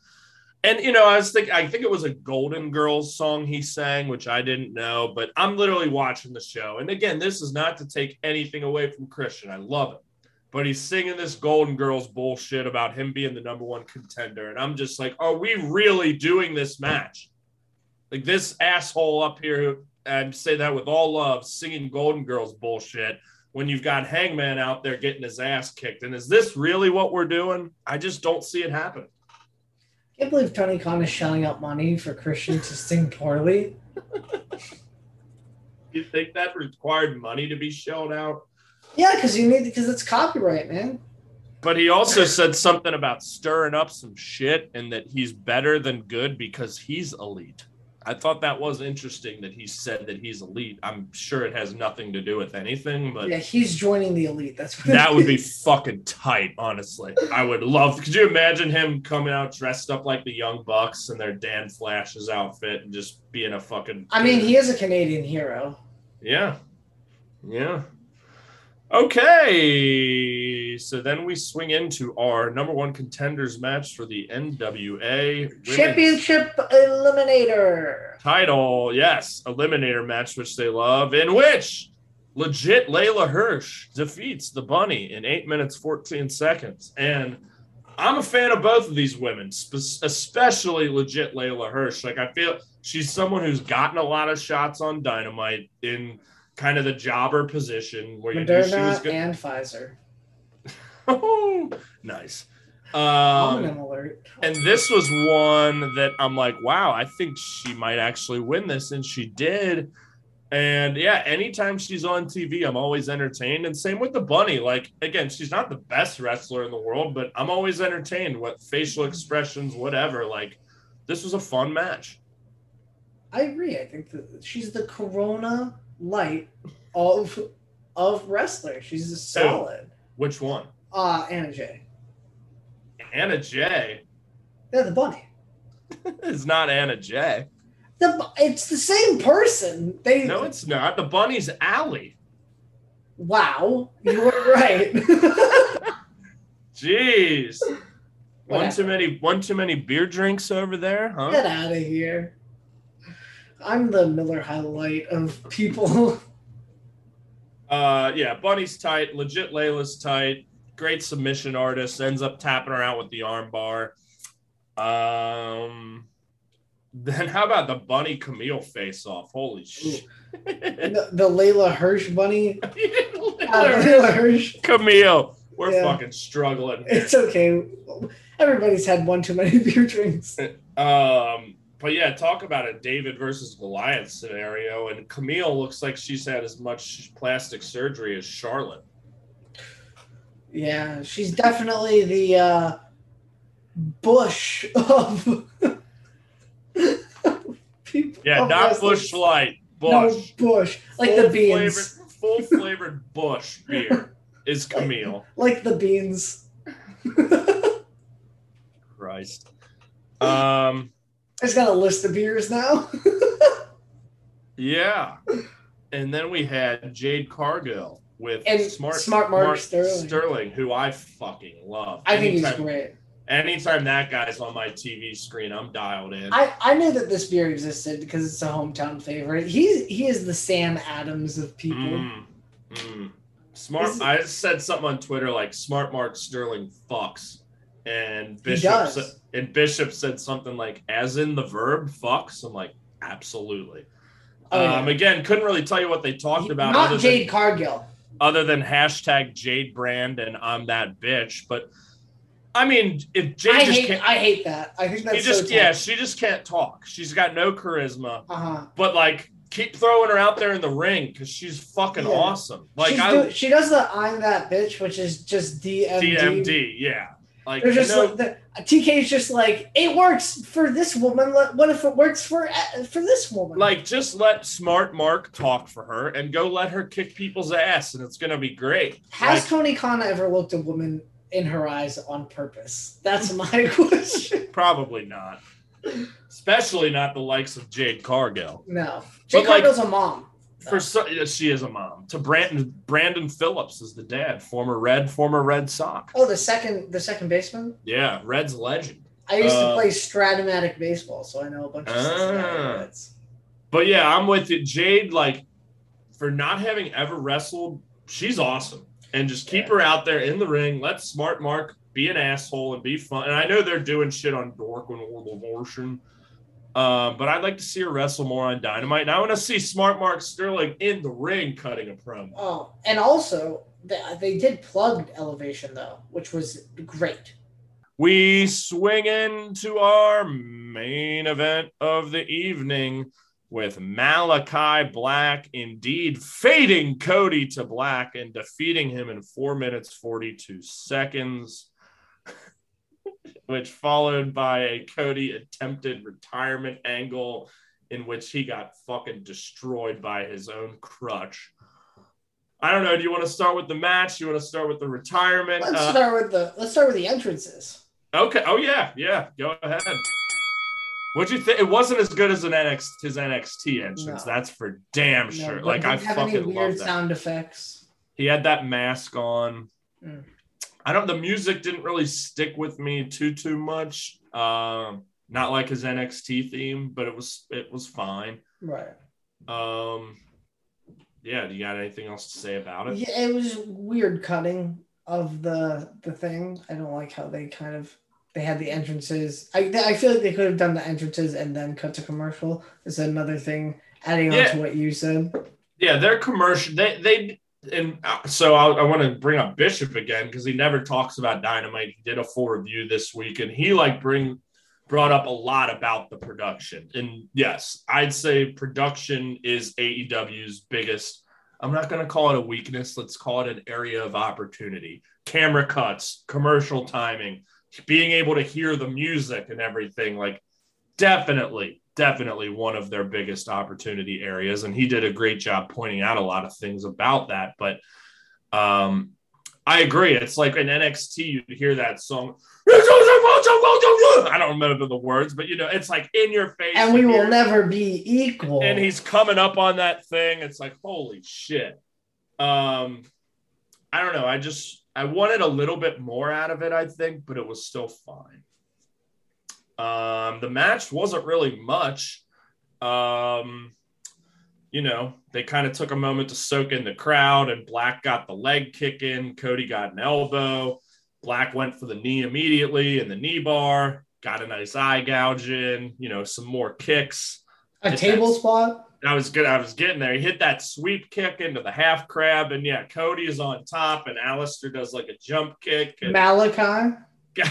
And you know, I was thinking, I think it was a Golden Girls song he sang, which I didn't know, but I'm literally watching the show. And again, this is not to take anything away from Christian. I love him. But he's singing this Golden Girls bullshit about him being the number one contender. And I'm just like, are we really doing this match? Like this asshole up here, and say that with all love, singing Golden Girls bullshit when you've got Hangman out there getting his ass kicked. And is this really what we're doing? I just don't see it happen. can't believe Tony Khan is shelling out money for Christian to sing poorly. You think that required money to be shelled out? Yeah, because you need because it's copyright, man. But he also said something about stirring up some shit and that he's better than good because he's elite. I thought that was interesting that he said that he's elite. I'm sure it has nothing to do with anything, but Yeah, he's joining the elite. That's what that would be fucking tight, honestly. I would love. Could you imagine him coming out dressed up like the Young Bucks in their Dan Flash's outfit and just being a fucking? I mean, he is a Canadian hero. Yeah. Yeah. Okay. So then we swing into our number one contenders match for the NWA Women's Championship Eliminator. title. Yes. Eliminator match, which they love, in which legit Leyla Hirsch defeats the bunny in eight minutes, 14 seconds. And I'm a fan of both of these women, especially legit Leyla Hirsch. Like, I feel she's someone who's gotten a lot of shots on Dynamite in kind of the jobber position where you knew she was Moderna good. and Pfizer. nice. Homonym Um, alert. and this was one that I'm like, wow, I think she might actually win this, and she did. And yeah, anytime she's on TV, I'm always entertained. And same with the bunny. Like again, she's not the best wrestler in the world, but I'm always entertained. What facial expressions, whatever. Like this was a fun match. I agree. I think that she's the Corona light of of wrestlers. She's a solid. Which one? Uh Anna Jay. Anna Jay Yeah, the bunny. is not Anna Jay. The it's the same person. They No, it's not. The bunny's Allie. wow, you were right. Jeez. One too many one too many beer drinks over there, huh? Get out of here. I'm the Miller highlight of people. Uh, yeah, Bunny's tight. Legit Leyla's tight. Great submission artist. Ends up tapping her out with the armbar. Um, then how about the Bunny Camille face off? Holy shit. the, the Leyla Hirsch bunny. Uh, Leyla Hirsch. Camille, we're Yeah. fucking struggling. here. It's okay. Everybody's had one too many beer drinks. Um, but yeah, talk about a David versus Goliath scenario. And Camille looks like she's had as much plastic surgery as Charlotte. Yeah, she's definitely the uh, Busch of people. Yeah, of not wrestling. Busch Light. Bush. No, Bush. Like the beans. Flavored, full flavored Busch beer is Camille. Like the beans. Christ. Um, I just got a list of beers now. yeah. And then we had Jade Cargill with And Smart Smart Mark Sterling. Sterling, who I fucking love. I think he's Anytime- great. Anytime that guy's on my TV screen, I'm dialed in. I, I knew that this beer existed because it's a hometown favorite. He's he is the Sam Adams of people. Mm, mm. Smart. Is I said something on Twitter like "Smart Mark Sterling fucks," and Bishop said, and Bishop said something like "as in the verb fucks." I'm like, absolutely. Oh, yeah. um, again, couldn't really tell you what they talked about Not Jade than, Cargill. other than hashtag Jade Brand and I'm that bitch. But I mean, if Jade I just hate can't, I hate that. I think she that's just so yeah, she just can't talk. She's got no charisma. Uh huh. But like, keep throwing her out there in the ring because she's fucking Yeah. awesome. Like I do- she does the I'm that bitch, which is just DMD. DMD, yeah. Like They're just no, like the, TK is just like it works for this woman. What if it works for uh, for this woman? like just let smart Mark talk for her and go let her kick people's ass, and it's gonna be great. has Like, Tony Khan ever looked a woman in her eyes on purpose? That's my question. probably not, especially not the likes of Jade Cargill. No, Jade But, like- Cargill's a mom. For so, she is a mom. To Brandon Brandon Phillips is the dad, former Red, former Red Sox. Oh, the second the second baseman. Yeah, Red's legend. I used to Uh, play Strat-O-Matic baseball, so I know a bunch of. Cincinnati Reds. But yeah, I'm with you. Jade, like, for not having ever wrestled, she's awesome. And just keep her out there in the ring. Let Smart Mark be an asshole and be fun. And I know they're doing shit on Dork and Orbital Abortion. Um, but I'd like to see her wrestle more on Dynamite. And I want to see Smart Mark Sterling in the ring cutting a promo. Oh, and also they, they did plug Elevation though, which was great. We swing into our main event of the evening with Malakai Black indeed fading Cody to black and defeating him in four minutes, 42 seconds, which followed by a Cody attempted retirement angle in which he got fucking destroyed by his own crutch. I don't know. Do you want to start with the match? Do you want to start with the retirement? Let's Uh, start with the let's start with the entrances. Okay. Oh yeah, yeah. Go ahead. What'd you think? It wasn't as good as an NXT his NXT entrance. No. That's for damn sure. but like I didn't have any fucking weird love that. sound effects. He had that mask on. Mm. I don't. The music didn't really stick with me too too much. Um, not like his NXT theme, but it was it was fine. Right. Um, yeah. Do you got anything else to say about it? Yeah, it was weird cutting of the the thing. I don't like how they kind of they had the entrances. I I feel like they could have done the entrances and then cut to commercial. Is another thing adding on to what you said. Yeah, they're commercial. They they and uh, so I, I want to bring up Bishop again because he never talks about Dynamite. He did a full review this week, and he like bring brought up a lot about the production. And yes, I'd say production is AEW's biggest. I'm not going to call it a weakness. Let's call it an area of opportunity. Camera cuts, commercial timing, being able to hear the music and everything. Like, definitely, definitely one of their biggest opportunity areas. And he did a great job pointing out a lot of things about that. But um, I agree. It's like in NXT, you hear that song. I don't remember the words, but you know, it's like in your face. And we will never be equal. and he's coming up on that thing. It's like, holy shit. Um, I don't know. I just I wanted a little bit more out of it, I think, but it was still fine. Um, the match wasn't really much. Um, you know, they kind of took a moment to soak in the crowd, and Black got the leg kick in. Cody got an elbow. Black went for the knee immediately in the knee bar, got a nice eye gouge in, you know, some more kicks. a table that- spot. I was good. I was getting there. He hit that sweep kick into the half crab, and yeah, Cody is on top, and Aleister does like a jump kick. And Malakai.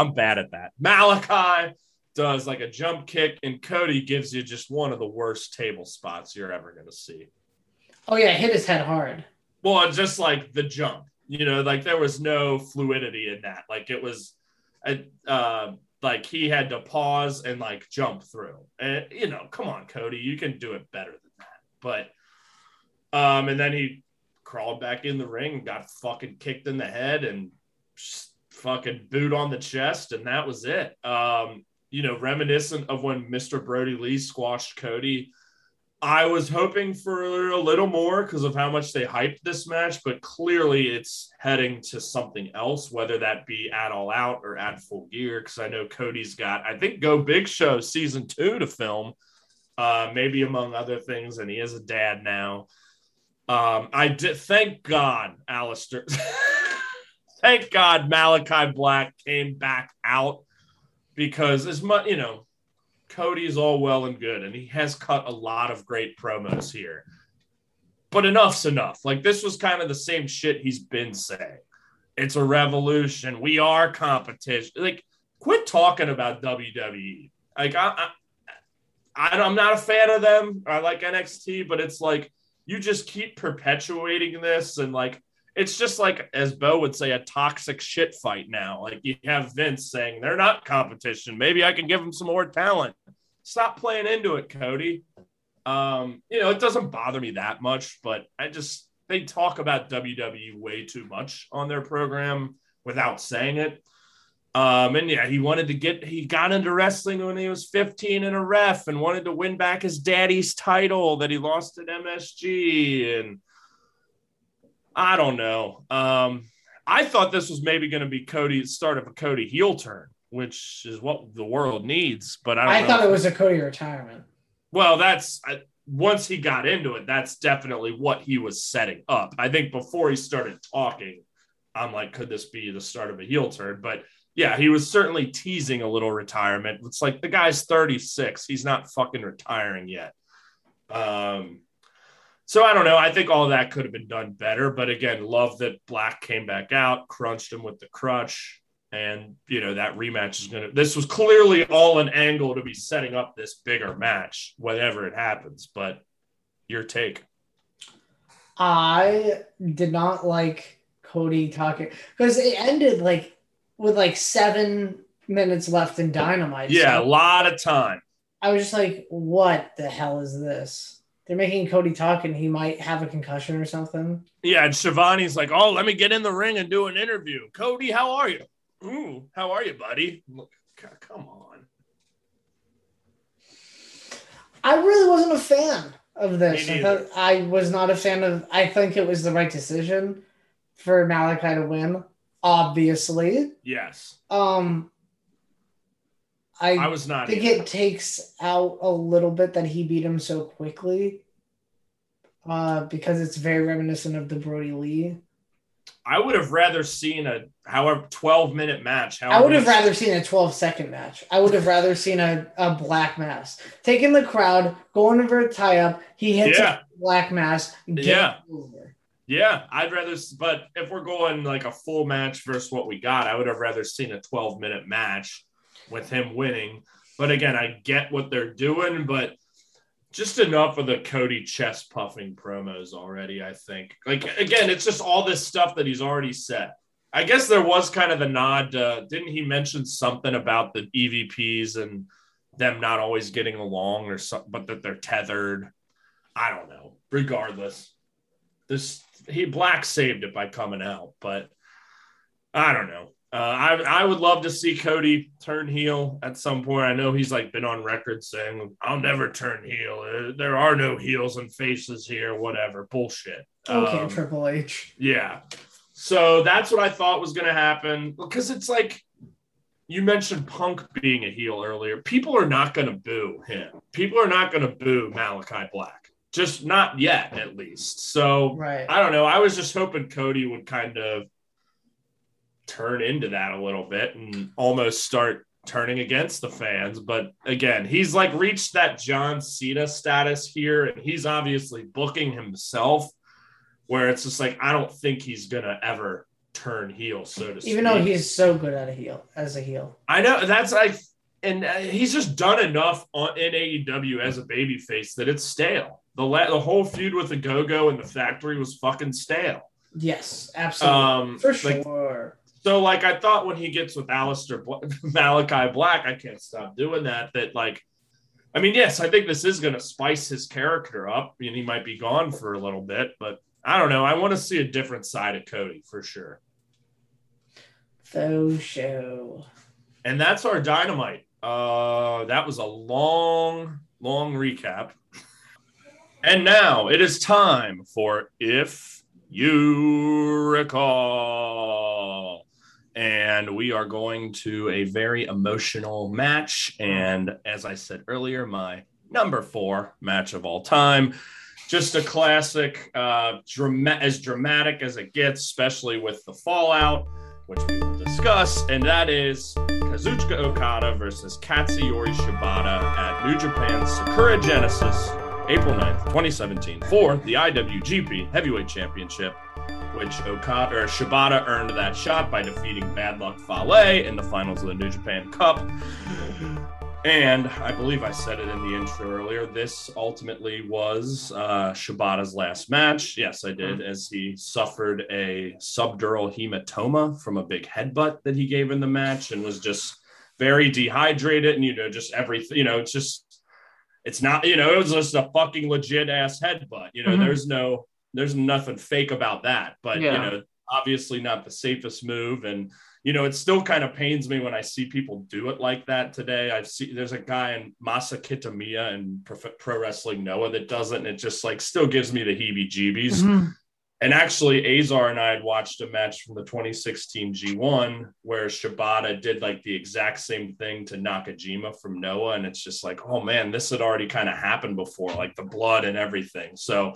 I'm bad at that. Malakai does like a jump kick, and Cody gives you just one of the worst table spots you're ever going to see. Oh yeah, hit his head hard. Well, just like the jump, you know, like there was no fluidity in that. Like it was, uh, like he had to pause and like jump through. And you know, come on, Cody, you can do it better than that. But, um, and then he crawled back in the ring and got fucking kicked in the head and fucking boot on the chest, and that was it. Um, you know, reminiscent of when Mr. Brody Lee squashed Cody. I was hoping for a little more because of how much they hyped this match, but clearly it's heading to something else, whether that be at All Out or at Full Gear. Because I know Cody's got, I think, Go Big Show season two to film, uh, maybe among other things, and he is a dad now. Um, I did thank God, Aleister. thank God Malakai Black came back out because as much you know Cody's all well and good, and he has cut a lot of great promos here. But enough's enough. Like this was kind of the same shit he's been saying. It's a revolution. We are competition. Like, quit talking about WWE. Like, I, I, I'm not a fan of them. I like NXT, but it's like you just keep perpetuating this, and like it's just like as Bo would say, a toxic shit fight now. Like you have Vince saying they're not competition. Maybe I can give them some more talent. Stop playing into it, Cody. Um, you know, it doesn't bother me that much, but I just they talk about WWE way too much on their program without saying it. Um, and yeah, he wanted to get he got into wrestling when he was 15 and a ref and wanted to win back his daddy's title that he lost at MSG and I don't know. Um, I thought this was maybe going to be Cody's start of a Cody heel turn, which is what the world needs. But I, don't I thought it was a Cody retirement. Well, that's I, once he got into it, that's definitely what he was setting up. I think before he started talking, I'm like, could this be the start of a heel turn? But yeah, he was certainly teasing a little retirement. It's like the guy's 36; he's not fucking retiring yet. Um, so I don't know. I think all that could have been done better. But again, love that Black came back out, crunched him with the crutch. And, you know, that rematch is going to, this was clearly all an angle to be setting up this bigger match, whenever it happens. But your take. I did not like Cody talking because it ended like with like seven minutes left in Dynamite. Yeah, So a lot of time. I was just like, what the hell is this? They're making Cody talk and he might have a concussion or something. Yeah. And Schiavone's like, oh, let me get in the ring and do an interview. Cody, how are you? Ooh, how are you, buddy? Look, come on. I really wasn't a fan of this. I, thought, I was not a fan of. I think it was the right decision for Malakai to win. Obviously, Yes. um, I, I was not. think either. it takes out a little bit that he beat him so quickly. Uh, because it's very reminiscent of the Brody Lee. I would have rather seen a however 12 minute match. I would have much- rather seen a 12 second match. I would have rather seen a, a black mass. Taking the crowd, going over a tie up, he hits Yeah. a black mass, Yeah. over. Yeah, I'd rather, but if we're going like a full match versus what we got, I would have rather seen a 12 minute match. With him winning. But again, I get what they're doing, but just enough of the Cody chest puffing promos already, I think. Like, again, it's just all this stuff that he's already said. I guess there was kind of the nod. Uh, didn't he mention something about the EVPs and them not always getting along or something, but that they're tethered? I don't know. Regardless, this he Black saved it by coming out, but I don't know. Uh, I I would love to see Cody turn heel at some point. I know he's like been on record saying, "I'll never turn heel. Uh, There are no heels and faces here. Whatever bullshit." Okay, Um, Triple H. yeah. So that's what I thought was going to happen because it's like you mentioned Punk being a heel earlier. People are not going to boo him. People are not going to boo Malakai Black. Just not yet, at least. So Right. I don't know. I was just hoping Cody would kind of turn into that a little bit and almost start turning against the fans. But again, he's like reached that John Cena status here, and he's obviously booking himself where it's just like, I don't think he's going to ever turn heel, so to speak. Even though he's so good at a heel as a heel. I know that's like, and uh, he's just done enough on in AEW as a babyface that it's stale. The la- the whole feud with the Go Go and the Factory was fucking stale. Yes, absolutely. Um, For like, sure. So, like, I thought when he gets with Aleister Bla- Malakai Black, I can't stop doing that. That, like, I mean, yes, I think this is going to spice his character up, and he might be gone for a little bit, but I don't know. I want to see a different side of Cody for sure. So show. And that's our dynamite. Uh, that was a long, long recap. And now it is time for If You Recall. And we are going to a very emotional match. And as I said earlier, my number four match of all time. Just a classic, uh, drama- as dramatic as it gets, especially with the fallout, which we will discuss. And that is Kazuchika Okada versus Katsuyori Shibata at New Japan's Sakura Genesis, April 9th, 2017, for the IWGP Heavyweight Championship, which Okada or Shibata earned that shot by defeating Bad Luck Fale in the finals of the New Japan Cup. And I believe I said it in the intro earlier. This ultimately was uh, Shibata's last match. Yes, I did, as he suffered a subdural hematoma from a big headbutt that he gave in the match and was just very dehydrated and, you know, just everything, you know, it's just, it's not, you know, it was just a fucking legit ass headbutt. You know, Mhm. there's no, there's nothing fake about that. But, Yeah. you know, obviously not the safest move. And, you know, it still kind of pains me when I see people do it like that today. I've seen there's a guy in Masa Kitamiya and Pro, Pro Wrestling Noah that does it, and it just like still gives me the heebie jeebies. Mhm. And actually, Azar and I had watched a match from the 2016 G1 where Shibata did like the exact same thing to Nakajima from Noah. And it's just like, oh man, this had already kind of happened before, like the blood and everything. So,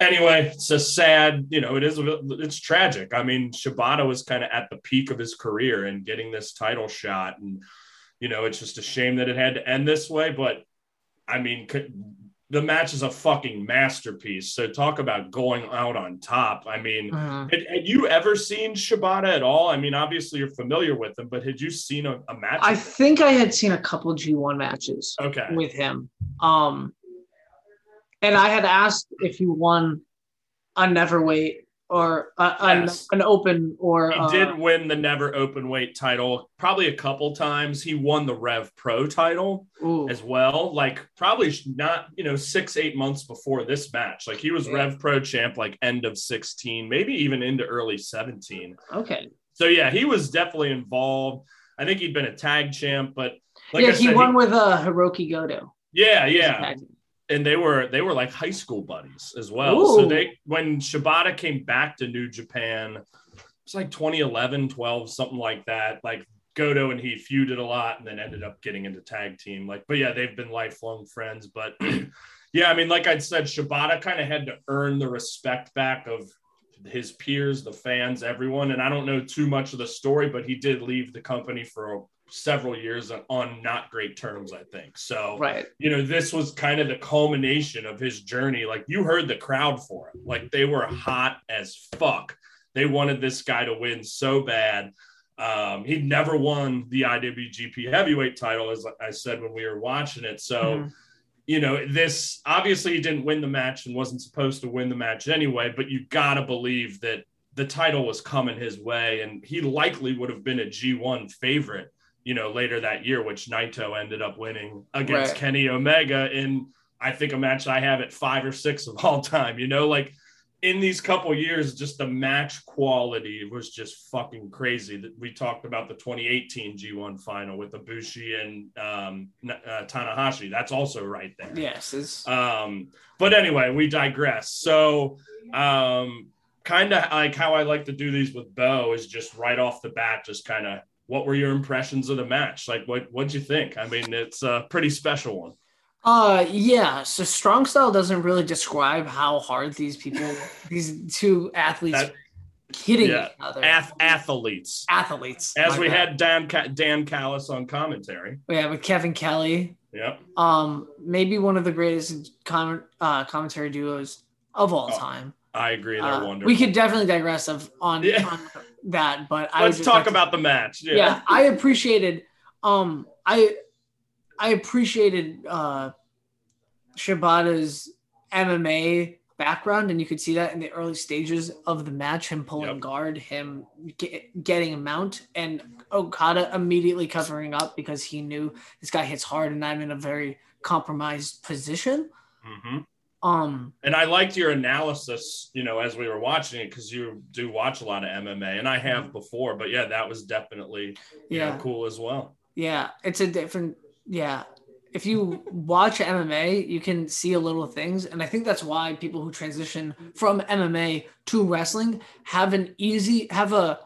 anyway, it's a sad, you know, it is, it's tragic. I mean, Shibata was kind of at the peak of his career and getting this title shot. And, you know, it's just a shame that it had to end this way. But I mean, could, the match is a fucking masterpiece. So talk about going out on top. I mean, Mhm. had, had you ever seen Shibata at all? I mean, obviously you're familiar with him, but had you seen a, a match? I think I had seen a couple G1 matches okay. with him. Um, and I had asked if he won a neverweight or a, an, Yes. an open or He uh, did win the NEVER Openweight title probably a couple times. He won the Rev Pro title ooh, as well. Like probably not, you know, six, eight months before this match. Like he was Yeah. Rev Pro champ like end of 16, maybe even into early 17. okay. So yeah, he was definitely involved. I think he'd been a tag champ, but like yeah, I he said, won with uh, Hiroki Goto. yeah, He a yeah. And they were they were like high school buddies as well. So they when Shibata came back to New Japan, it's like 2011, 12, something like that. Like Goto and he feuded a lot and then ended up getting into tag team. Like, but yeah, they've been lifelong friends. But yeah, I mean, like I said, Shibata kind of had to earn the respect back of his peers, the fans, everyone. And I don't know too much of the story, but he did leave the company for several years on not great terms, I think. So Right. you know, this was kind of the culmination of his journey. Like you heard the crowd for him. Like they were hot as fuck. They wanted this guy to win so bad. Um, he'd never won the IWGP Heavyweight title, as I said when we were watching it. So. Mhm. You know, this obviously he didn't win the match and wasn't supposed to win the match anyway, but you got to believe that the title was coming his way and he likely would have been a G1 favorite, you know, later that year, which Naito ended up winning against Right. Kenny Omega in, I think, a match I have at five or six of all time, you know, like in these couple years, just the match quality was just fucking crazy. That we talked about the 2018 G1 final with Ibushi and um, uh, Tanahashi. That's also right there. Yes, Um, but anyway, we digress. So, um, kind of like how I like to do these with Bo is just right off the bat, just kind of what were your impressions of the match? Like, what what'd you think? I mean, it's a pretty special one. Uh yeah, so strong style doesn't really describe how hard these people these two athletes That- hitting yeah, each other. Ath- athletes. athletes. As we had Dan Don Callis on commentary. yeah, with Kevin Kelly. Yep. Um maybe one of the greatest comment uh commentary duos of all Oh, time. I agree. They're Uh, wonderful. we could definitely digress of on, Yeah. on that, but I Let's talk like to- about the match. Yeah. yeah. I appreciated um I I appreciated uh Shibata's MMA background and you could see that in the early stages of the match him pulling Yep. guard him get, getting a mount and Okada immediately covering up because he knew this guy hits hard and I'm in a very compromised position hmm um And I liked your analysis, you know, as we were watching it, because you do watch a lot of MMA, and I have before. But yeah, that was definitely you know, Yeah. cool as well. Yeah, it's a different. Yeah, if you watch MMA, you can see a little things, and I think that's why people who transition from MMA to wrestling have an easy have a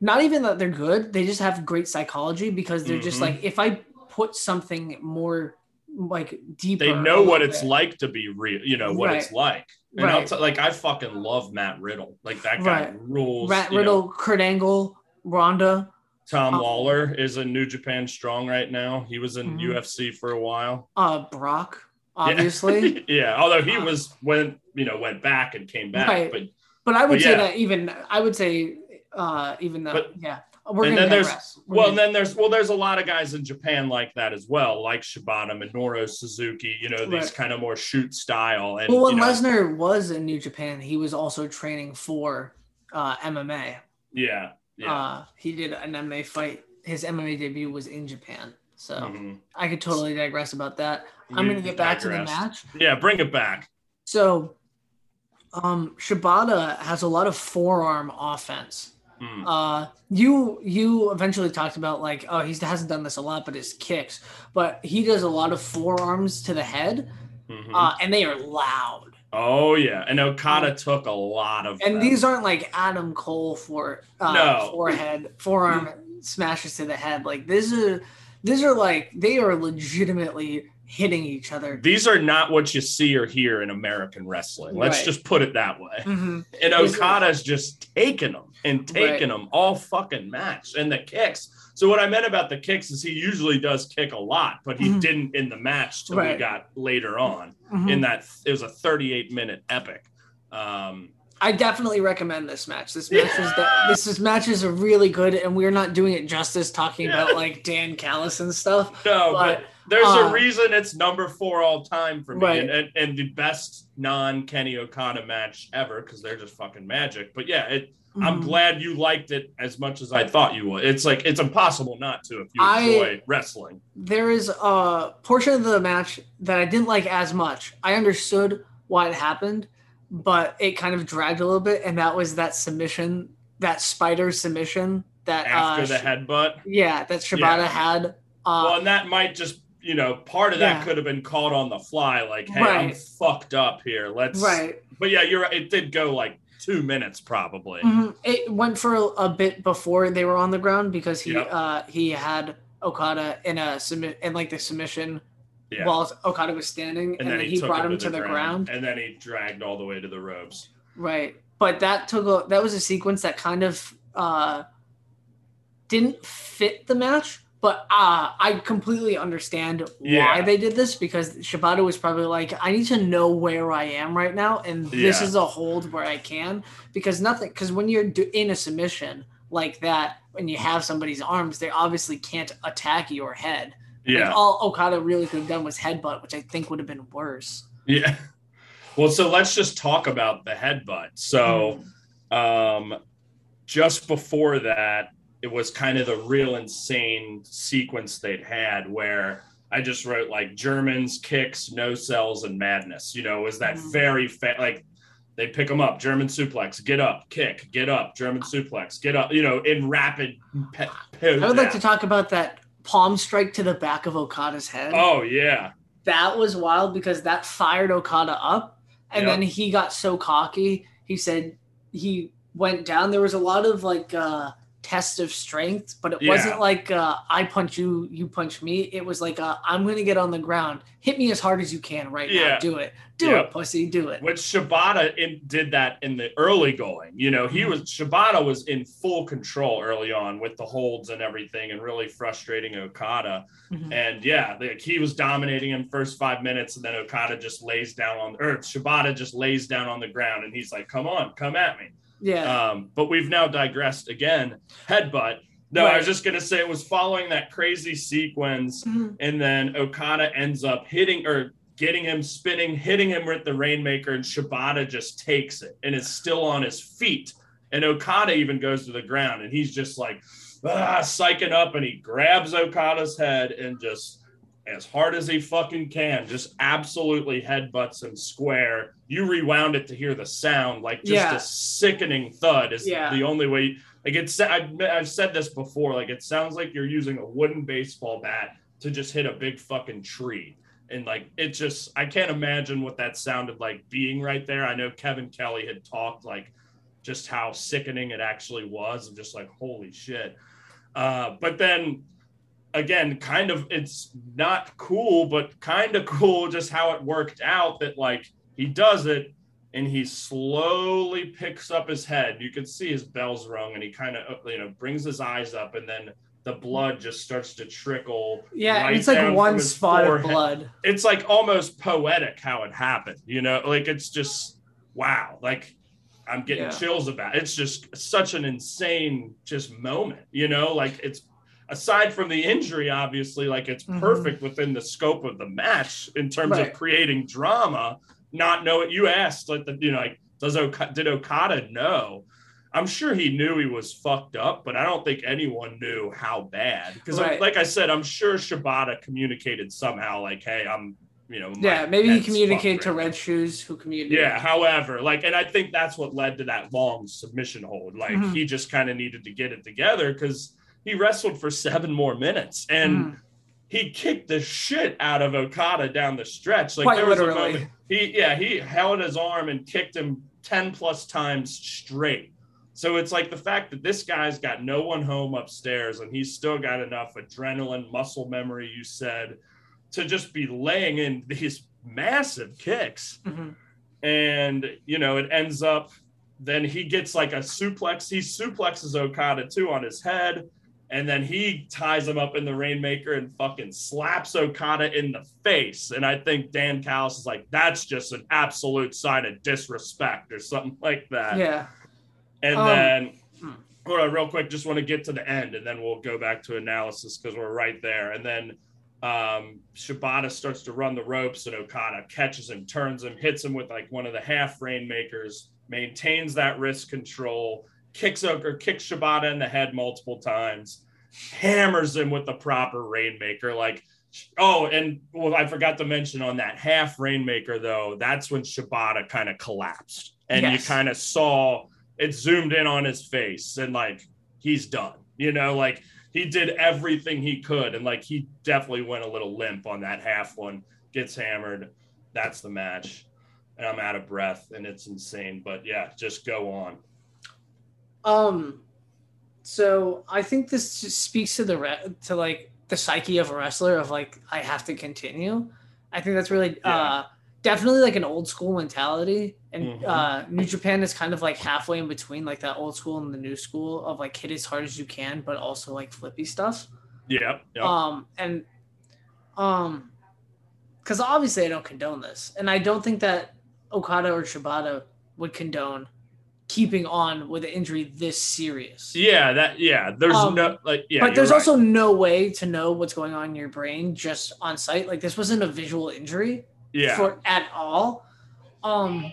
not even that they're good, they just have great psychology because they're just Mhm. like if I put something more like deeper, They know what it's bit. like to be real, you know, what it's like. And I'll Right. t- like, I fucking love Matt Riddle. Like that guy Right. rules. Matt you know. Riddle, Kurt Angle, Ronda. Tom Um, Lawlor is in New Japan Strong right now. He was in Mhm. UFC for a while. Uh, Brock, Yeah. obviously. yeah. Although he Uh, was went, you know, went back and came back. Right. But But I would But say yeah. that even I would say uh even though But- yeah we're and then there's. Well, gonna- then there's well, there's a lot of guys in Japan like that as well, like Shibata, Minoru Suzuki. You know, these Right. kind of more shoot style. And well when you know, Lesnar was in New Japan, he was also training for uh MMA. yeah, yeah. Uh he did an MMA fight. His MMA debut was in Japan. So Mhm. I could totally digress about that. I'm gonna get back to the match. Yeah, bring it back. So um Shibata has a lot of forearm offense. Mm. Uh, you you eventually talked about like oh he hasn't done this a lot, but his kicks. But he does a lot of forearms to the head, Mhm. uh, and they are loud. oh yeah, and Okada took a lot of. And them. these aren't like Adam Cole for uh, No. forehead forearm smashes to the head. Like these are these are like they are legitimately hitting each other. These are not what you see or hear in American wrestling. Let's Right. just put it that way. Mhm. And Okada's just taking them and taking them all fucking match. And the kicks. So what I meant about the kicks is he usually does kick a lot, but he Mhm. didn't in the match till we got later on. Mhm. In that it was a 38 minute epic. Um, I definitely recommend this match. This match is de- this is matches are really good, and we're not doing it justice talking about like Don Callis and stuff. no, but, But, there's uh, a reason it's number four all time for me, Right. and, and, and the best non Kenny Okada match ever because they're just fucking magic. But yeah, it, I'm Mhm. glad you liked it as much as I thought you would. It's like it's impossible not to if you I- enjoy wrestling. there is a portion of the match that I didn't like as much. I understood why it happened, but it kind of dragged a little bit, and that was that submission, that spider submission that After uh, the headbutt, yeah, that Shibata Yeah. had. Uh, well, and that might just you know part of that Yeah. could have been called on the fly, like, hey, I'm fucked up here. Let's right. But yeah, you're right. It did go like two minutes probably. Mhm. It went for a, a bit before they were on the ground because he Yep. uh, he had Okada in a submit in like the submission Yeah. while Okada was standing, and, then, he, took brought him to the ground. and then he dragged all the way to the ropes. Right. But that took a that was a sequence that kind of uh didn't fit the match, but uh I completely understand Yeah. why they did this because Shibata was probably like, I need to know where I am right now, and this Yeah. is a hold where I can because nothing because when you're in a submission, like that when you have somebody's arms, they obviously can't attack your head. Yeah. Like all Okada really could have done was headbutt, which I think would have been worse. Yeah. Well, so let's just talk about the headbutt. So, um, just before that, it was kind of the real insane sequence they'd had where I just wrote like Germans, kicks, no sells, and madness. You know, it was that Mhm. very fa- like they pick them up, German suplex, get up, kick, get up, German suplex, get up. You know, in rapid. Pe- I would like to talk about that palm strike to the back of Okada's head. Oh yeah, That was wild because that fired Okada up. And Yep. then he got so cocky. He said he went down. There was a lot of like uh test of strength, but it Yeah. wasn't like uh I punch you, you punch me. It was like uh, I'm gonna get on the ground. Hit me as hard as you can right Yeah. now. Do it. Do it, pussy. Do it. Which Shibata in, did that in the early going. You know, he was Shibata was in full control early on with the holds and everything, and really frustrating Okada. Mhm. And yeah, like he was dominating him first five minutes, and then Okada just lays down on or Shibata just lays down on the ground, and he's like, "Come on, come at me." Yeah. Um, but we've now digressed again. Headbutt. No, I was just gonna say it was following that crazy sequence, Mhm. and then Okada ends up hitting or getting him spinning, hitting him with the Rainmaker, and Shibata just takes it and is still on his feet. And Okada even goes to the ground, and he's just like ah, psyching up, and he grabs Okada's head and just as hard as he fucking can, just absolutely headbutts him square. You rewound it to hear the sound, like just Yeah. a sickening thud is Yeah. the only way. Like it's, I've, I've said this before. Like it sounds like you're using a wooden baseball bat to just hit a big fucking tree, and like it just, I can't imagine what that sounded like being right there. I know Kevin Kelly had talked like just how sickening it actually was, and just like holy shit. Uh, but then again, kind of it's not cool, but kind of cool just how it worked out that like he does it and he slowly picks up his head. You can see his bells rung and he kind of you know brings his eyes up and then the blood just starts to trickle. yeah, right it's like one spot forehead. of blood. It's like almost poetic how it happened, you know, like it's just wow, like I'm getting Yeah. chills about it. It's just such an insane just moment, you know, like it's aside from the injury, obviously, like it's Mhm. perfect within the scope of the match in terms Right. of creating drama. Not know it. You asked, like the you know, like does Oka- did Okada know? I'm sure he knew he was fucked up, but I don't think anyone knew how bad. Because, Right. like I said, I'm sure Shibata communicated somehow, like, "Hey, I'm, you know, Yeah, maybe he communicated to Red Shoes, who communicated. yeah, however, like, and I think that's what led to that long submission hold. Like, Mhm. he just kind of needed to get it together because he wrestled for seven more minutes and Mhm. he kicked the shit out of Okada down the stretch. Like, Quite there was literally. a moment he, yeah, he held his arm and kicked him 10 plus times straight. So it's like the fact that this guy's got no one home upstairs and he's still got enough adrenaline, muscle memory, you said, to just be laying in these massive kicks Mhm. and you know it ends up then he gets like a suplex he suplexes okada too on his head and then he ties him up in the rainmaker and fucking slaps okada in the face and i think Don Callis is like that's just an absolute sign of disrespect or something like that Yeah. and Um, then hmm. hold on real quick just want to get to the end and then we'll go back to analysis because we're right there and then um Shibata starts to run the ropes and Okada catches him turns him hits him with like one of the half rainmakers maintains that wrist control kicks or kicks Shibata in the head multiple times hammers him with the proper rainmaker. Like oh and well i forgot to mention on that half rainmaker though that's when Shibata kind of collapsed. And you kind of saw it zoomed in on his face and like he's done you know? Like he did everything he could and like he definitely went a little limp on that half one gets hammered. That's the match. And i'm out of breath and it's insane but yeah just go on Um, so I think this just speaks to the re- to like the psyche of a wrestler of like I have to continue. I think that's really uh definitely like an old school mentality, and Mhm. uh New Japan is kind of like halfway in between like that old school and the new school of like hit as hard as you can, but also like flippy stuff. yeah yeah Um, and um, because obviously I don't condone this, and I don't think that Okada or Shibata would condone keeping on with an injury this serious. Yeah, that yeah. There's Um, no like yeah. but there's right. also no way to know what's going on in your brain just on site. Like this wasn't a visual injury yeah. for at all. Um,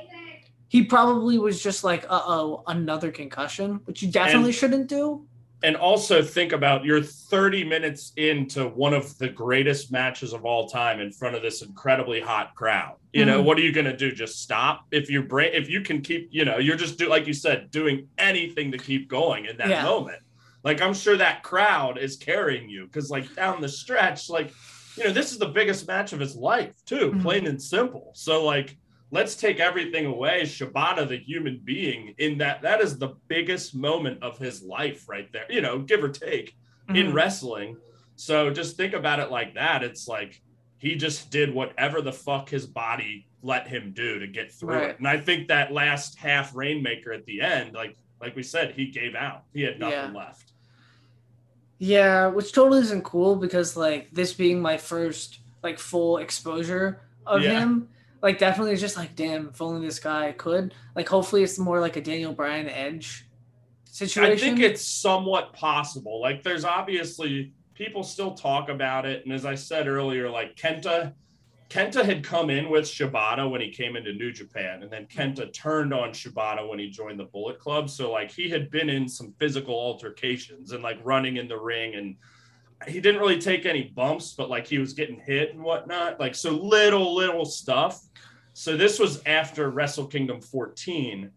he probably was just like, uh oh, another concussion, which you definitely And- shouldn't do. And also think about you're 30 minutes into one of the greatest matches of all time in front of this incredibly hot crowd. You know, Mhm. what are you going to do? Just stop? If your brain, if you can keep, you know, you're just do like you said, doing anything to keep going in that Yeah. moment. Like I'm sure that crowd is carrying you because, like down the stretch, like you know, this is the biggest match of his life too, Mhm. plain and simple. So like. Let's take everything away. Shibata, the human being, in that that is the biggest moment of his life, right there. You know, give or take in Mhm. wrestling. So just think about it like that. It's like he just did whatever the fuck his body let him do to get through Right. it. And I think that last half rainmaker at the end, like like we said, he gave out. He had nothing Yeah. left. Yeah, which totally isn't cool because like this being my first like full exposure of Yeah. him, like definitely it's just like damn, if only this guy could. Like hopefully it's more like a Daniel Bryan edge situation. I think it's somewhat possible. Like there's obviously people still talk about it. And as I said earlier, like Kenta Kenta had come in with Shibata when he came into New Japan, and then Kenta turned on Shibata when he joined the Bullet Club. So like he had been in some physical altercations and like running in the ring, and he didn't really take any bumps, but like he was getting hit and whatnot. Like so little little stuff. So this was after Wrestle Kingdom 14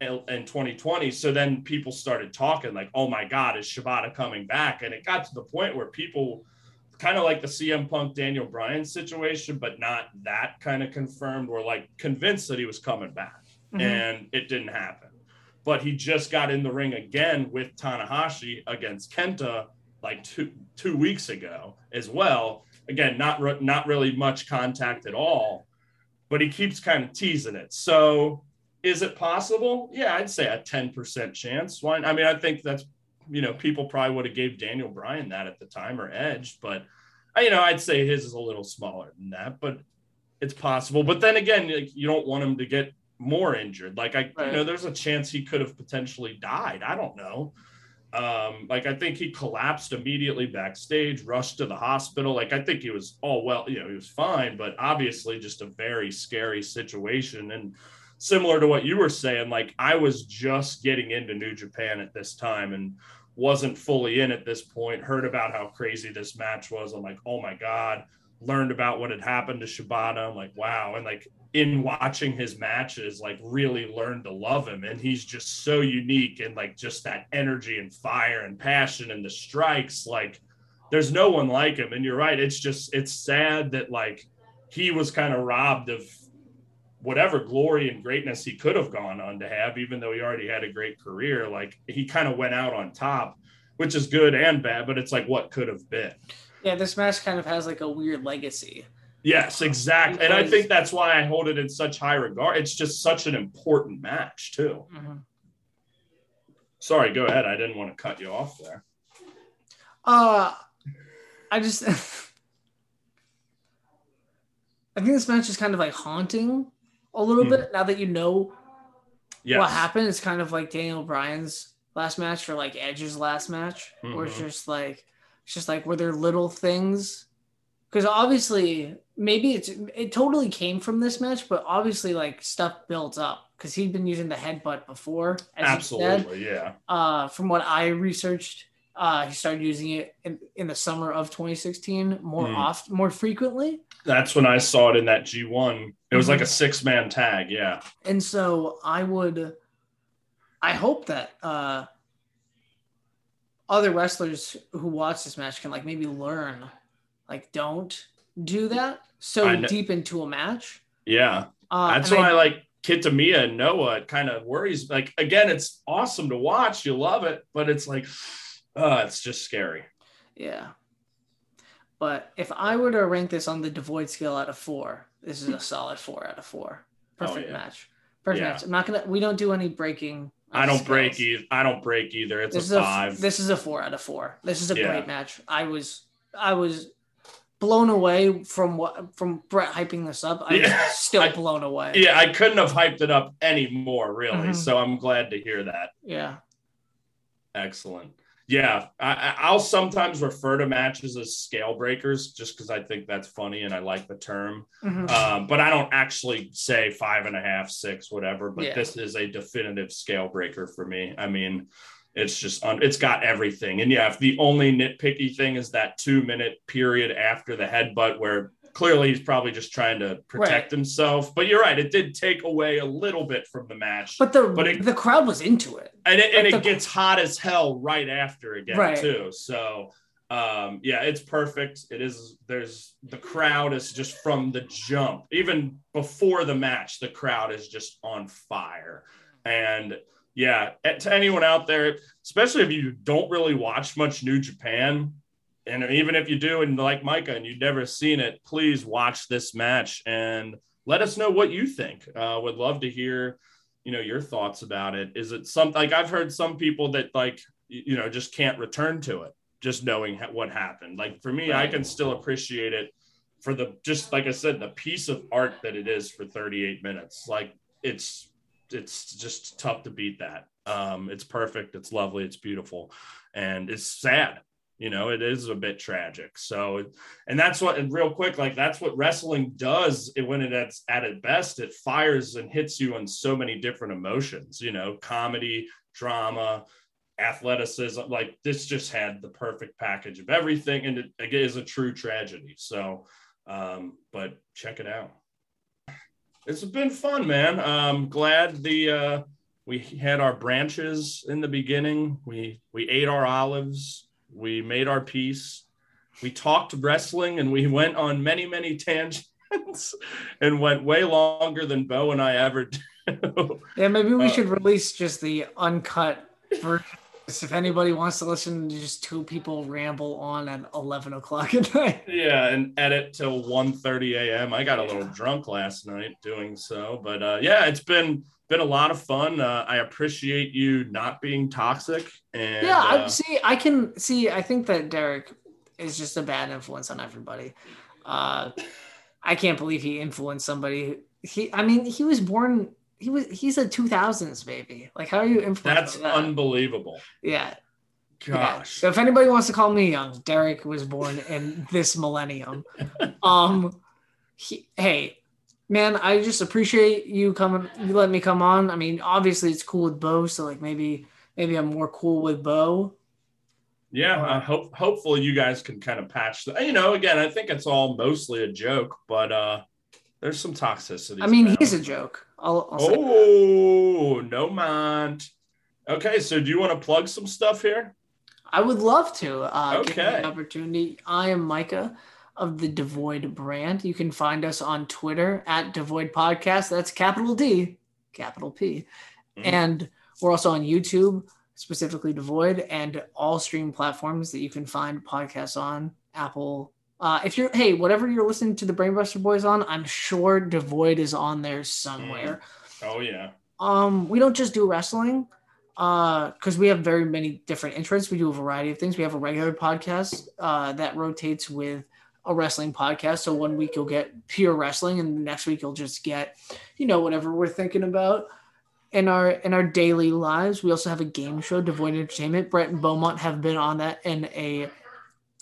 in in 2020. So then people started talking like, "Oh my God, is Shibata coming back?" And it got to the point where people kind of like the CM Punk Daniel Bryan situation, but not that kind of confirmed. Were like convinced that he was coming back, Mhm. and it didn't happen. But he just got in the ring again with Tanahashi against Kenta like two two weeks ago as well. Again, not re- not really much contact at all, but he keeps kind of teasing it. So is it possible? Yeah, I'd say a 10% chance. Why? I mean, I think that's, you know, people probably would have gave Daniel Bryan that at the time or Edge, but I- you know, I'd say his is a little smaller than that, but it's possible. But then again, like, you don't want him to get more injured. Like I, you know, there's a chance he could have potentially died. I don't know. Um, like I think he collapsed immediately backstage, rushed to the hospital. Like I think he was all well, you know, he was fine, but obviously just a very scary situation. And similar to what you were saying, like I was just getting into New Japan at this time and wasn't fully in at this point. Heard about how crazy this match was. I'm like, oh my God. Learned about what had happened to Shibata. I'm like, wow. And like in watching his matches, like really learned to love him. And he's just so unique and like just that energy and fire and passion and the strikes. Like there's no one like him. And you're right. It's just, it's sad that like he was kind of robbed of whatever glory and greatness he could have gone on to have, even though he already had a great career. Like he kind of went out on top, which is good and bad, but it's like what could have been. Yeah, this match kind of has like a weird legacy. Yes, exactly. And I think that's why I hold it in such high regard. It's just such an important match, too. Mhm. Sorry, go ahead. I didn't want to cut you off there. Uh, I just, I think this match is kind of like haunting a little Hmm. bit now that you know Yes. what happened. It's kind of like Daniel Bryan's last match or like Edge's last match, where it's Mhm. just like, it's just like, were there little things? Because obviously, maybe it's it totally came from this match, but obviously, like stuff built up because he'd been using the headbutt before. As you said. Absolutely, yeah. uh, from what I researched, uh, he started using it in, in the summer of 2016 more Hmm. oft, more frequently. That's when I saw it in that G1. It was Mhm. like a six man tag. Yeah. And so I would, I hope that uh, other wrestlers who watch this match can like maybe learn, like don't do that so deep into a match. Yeah. Uh, That's why I like Kitamiya and Noah. It kind of worries. Like, again, it's awesome to watch. You love it, but it's like, uh, it's just scary. Yeah. But if I were to rank this on the devoid scale out of four, this is a solid four out of four. Perfect Oh, yeah. match. Perfect Yeah. match. I'm not gonna. We don't do any breaking. Of I don't scales. break either. I don't break either. It's This is a a five. this is a four out of four. This is a Yeah. great match. I was I was blown away from what from Brett hyping this up. I'm Yeah. still I- blown away. Yeah, I couldn't have hyped it up any more, really. Mhm. So I'm glad to hear that. Yeah. Excellent. Yeah, I, I- I'll sometimes refer to matches as scale breakers just because I think that's funny and I like the term. Mhm. Um, but I don't actually say five and a half, six, whatever. But Yeah. this is a definitive scale breaker for me. I mean, it's just it's got everything. And yeah, if the only nitpicky thing is that two minute period after the headbutt where clearly he's probably just trying to protect himself. But you're right, it did take away a little bit from the match. But the But it- the crowd was into it. and it, and Like it gets hot as hell right after again Right. too so um yeah it's perfect it is there's the crowd is just from the jump even before the match the crowd is just on fire and yeah eh, to anyone out there especially if you don't really watch much new japan and even if you do and like micah and you've never seen it please watch this match and let us know what you think. Uh would love to hear you know your thoughts about it. Is it something like i've heard some people that like you know just can't return to it just knowing ha- what happened. Like for me i can still appreciate it for the just like i said the piece of art that it is for 38 minutes. Like it's it's just tough to beat that. Um it's perfect. It's lovely. It's beautiful. And it's sad you know it is a bit tragic. So and that's what and real quick like that's what wrestling does it, when it's at its best it fires and hits you on so many different emotions you know comedy drama athleticism like this just had the perfect package of everything and it, it is a true tragedy. So um but check it out. It's been fun man. Um glad the uh we had our branches in the beginning. We we ate our olives we made our peace we talked wrestling and we went on many many tangents and went way longer than bo and i ever do Yeah, maybe we Uh, should release just the uncut version. If anybody wants to listen to just two people ramble on at eleven o'clock at night. yeah and edit till 1 30 a.m i got a little drunk last night doing so but uh yeah it's been been a lot of fun uh, i appreciate you not being toxic and yeah, I uh, see. I can see. I think that Derek is just a bad influence on everybody. Uh, I can't believe he influenced somebody. He, I mean, he was born. He was. He's a two thousands baby. Like, how are you influenced? that's that? unbelievable yeah. Yeah. gosh So if anybody wants to call me young, Derek was born in this millennium. Um, he, hey, man, I just appreciate you coming. You let me come on. I mean, obviously it's cool with Bo, so like maybe maybe I'm more cool with Bo. Yeah, I hope hopefully you guys can kind of patch that. You know, again, I think it's all mostly a joke, but uh there's some toxicity. I mean, he's a joke. I'll, I'll say. Oh, no mind. Okay, so do you want to plug some stuff here? I would love to. Uh, Okay. opportunity. I am Micah of the Devoid brand. You can find us on Twitter at Devoid Podcast. That's capital D, capital P. Mhm. And we're also on YouTube, specifically Devoid, and all stream platforms that you can find podcasts on. Apple. Uh, if you're, hey, whatever you're listening to the Brainbuster Boys on, I'm sure Devoid is on there somewhere. Oh yeah. um we don't just do wrestling uh because we have very many different interests. We do a variety of things. We have a regular podcast uh that rotates with a wrestling podcast. So one week you'll get pure wrestling and the next week you'll just get you know whatever we're thinking about in our in our daily lives. We also have a game show devoid entertainment. Brett and beaumont have been on that in a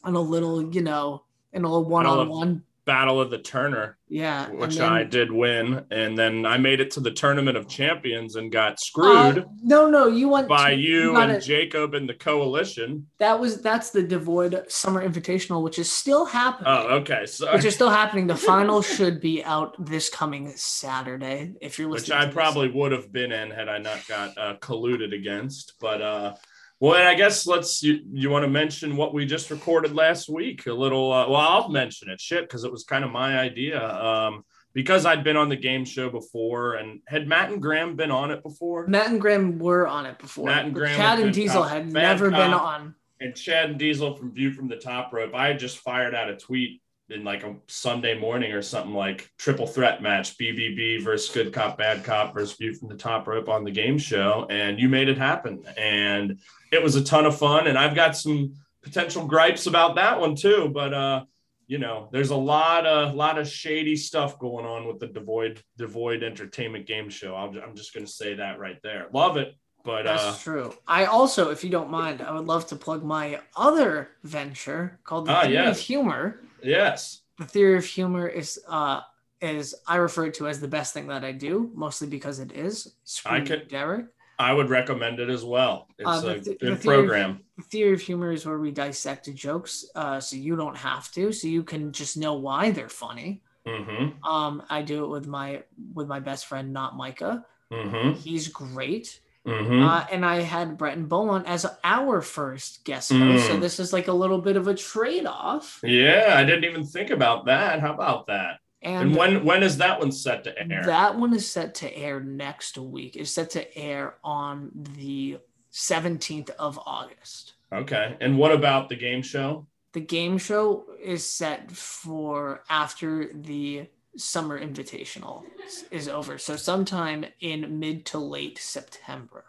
in a little you know in a one-on-one Battle of the Turner, yeah which then- I did win, and then I made it to the Tournament of Champions and got screwed Uh, no no you went by to- you got and it. Jacob and the coalition. That was that's the Devoid Summer Invitational, which is still happening. Oh, okay. So Which is still happening. The final should be out this coming Saturday. If you're which I probably would have been in had I not got uh, colluded against. But uh, well, and I guess let's you, you want to mention what we just recorded last week a little. Uh, well, I'll mention it, shit, because it was kind of my idea. Um, because I'd been on the game show before, and had Matt and Graham been on it before? Matt and Graham were on it before. Matt and Graham Chad and Diesel had bad never been on. and Chad and Diesel from View from the Top Rope. I had just fired out a tweet in like a Sunday morning or something like triple threat match BBB versus Good Cop Bad Cop versus View from the Top Rope on the game show, and you made it happen, and it was a ton of fun. And I've got some potential gripes about that one too, but uh, you know, there's a lot of lot of shady stuff going on with the Devoid Devoid Entertainment Game Show. i am just going to say that right there. Love it, but that's uh, true. I also, if you don't mind, I would love to plug my other venture called the Ah, yes. Humor. Yes, The Theory of Humor is uh is I refer to as the best thing that I do, mostly because it is. Screw I could- Derek. I would recommend it as well. It's Uh, the a good the theory of- program. The Theory of Humor is where we dissect jokes, uh, so you don't have to, so you can just know why they're funny. Mm-hmm. Um, I do it with my with my best friend, not Micah. Mm-hmm. He's great. Mm-hmm. Uh, and I had Brett and Beaumont as our first guest host, so Mm. this is like a little bit of a trade off. yeah, I didn't even think about that. How about that? And, And, when when is that one set to air? that one is set to air next week. It's set to air on the 17th of August. okay. And what about the game show? The game show is set for after the summer invitational is over. So sometime in mid to late September.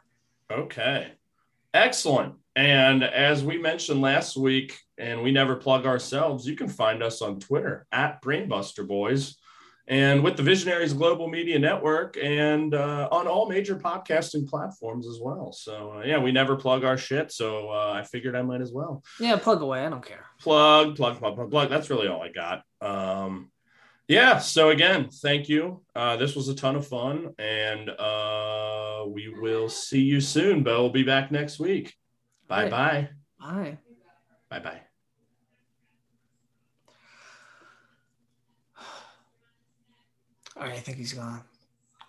Okay. Excellent. And as we mentioned last week, and we never plug ourselves, you can find us on Twitter at Brainbuster Boys and with the Visionaries Global Media Network and uh, on all major podcasting platforms as well. So, uh, yeah, we never plug our shit. So uh, I figured I might as well. Yeah, plug away. I don't care. Plug, plug, plug, plug, plug. That's really all I got. Um, yeah. So, again, thank you. Uh, this was a ton of fun. And uh, we will see you soon. Bo will be back next week. Bye bye. Bye. Bye bye. All right, I think he's gone.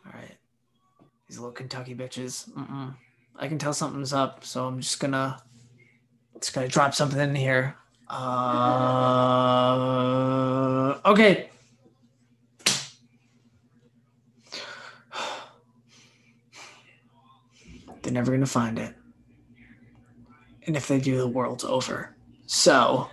All right. These little Kentucky bitches. Mm-mm. I can tell something's up, so I'm just gonna just gonna drop something in here. Uh, okay. They're never gonna find it, and if they do, the world's over. So.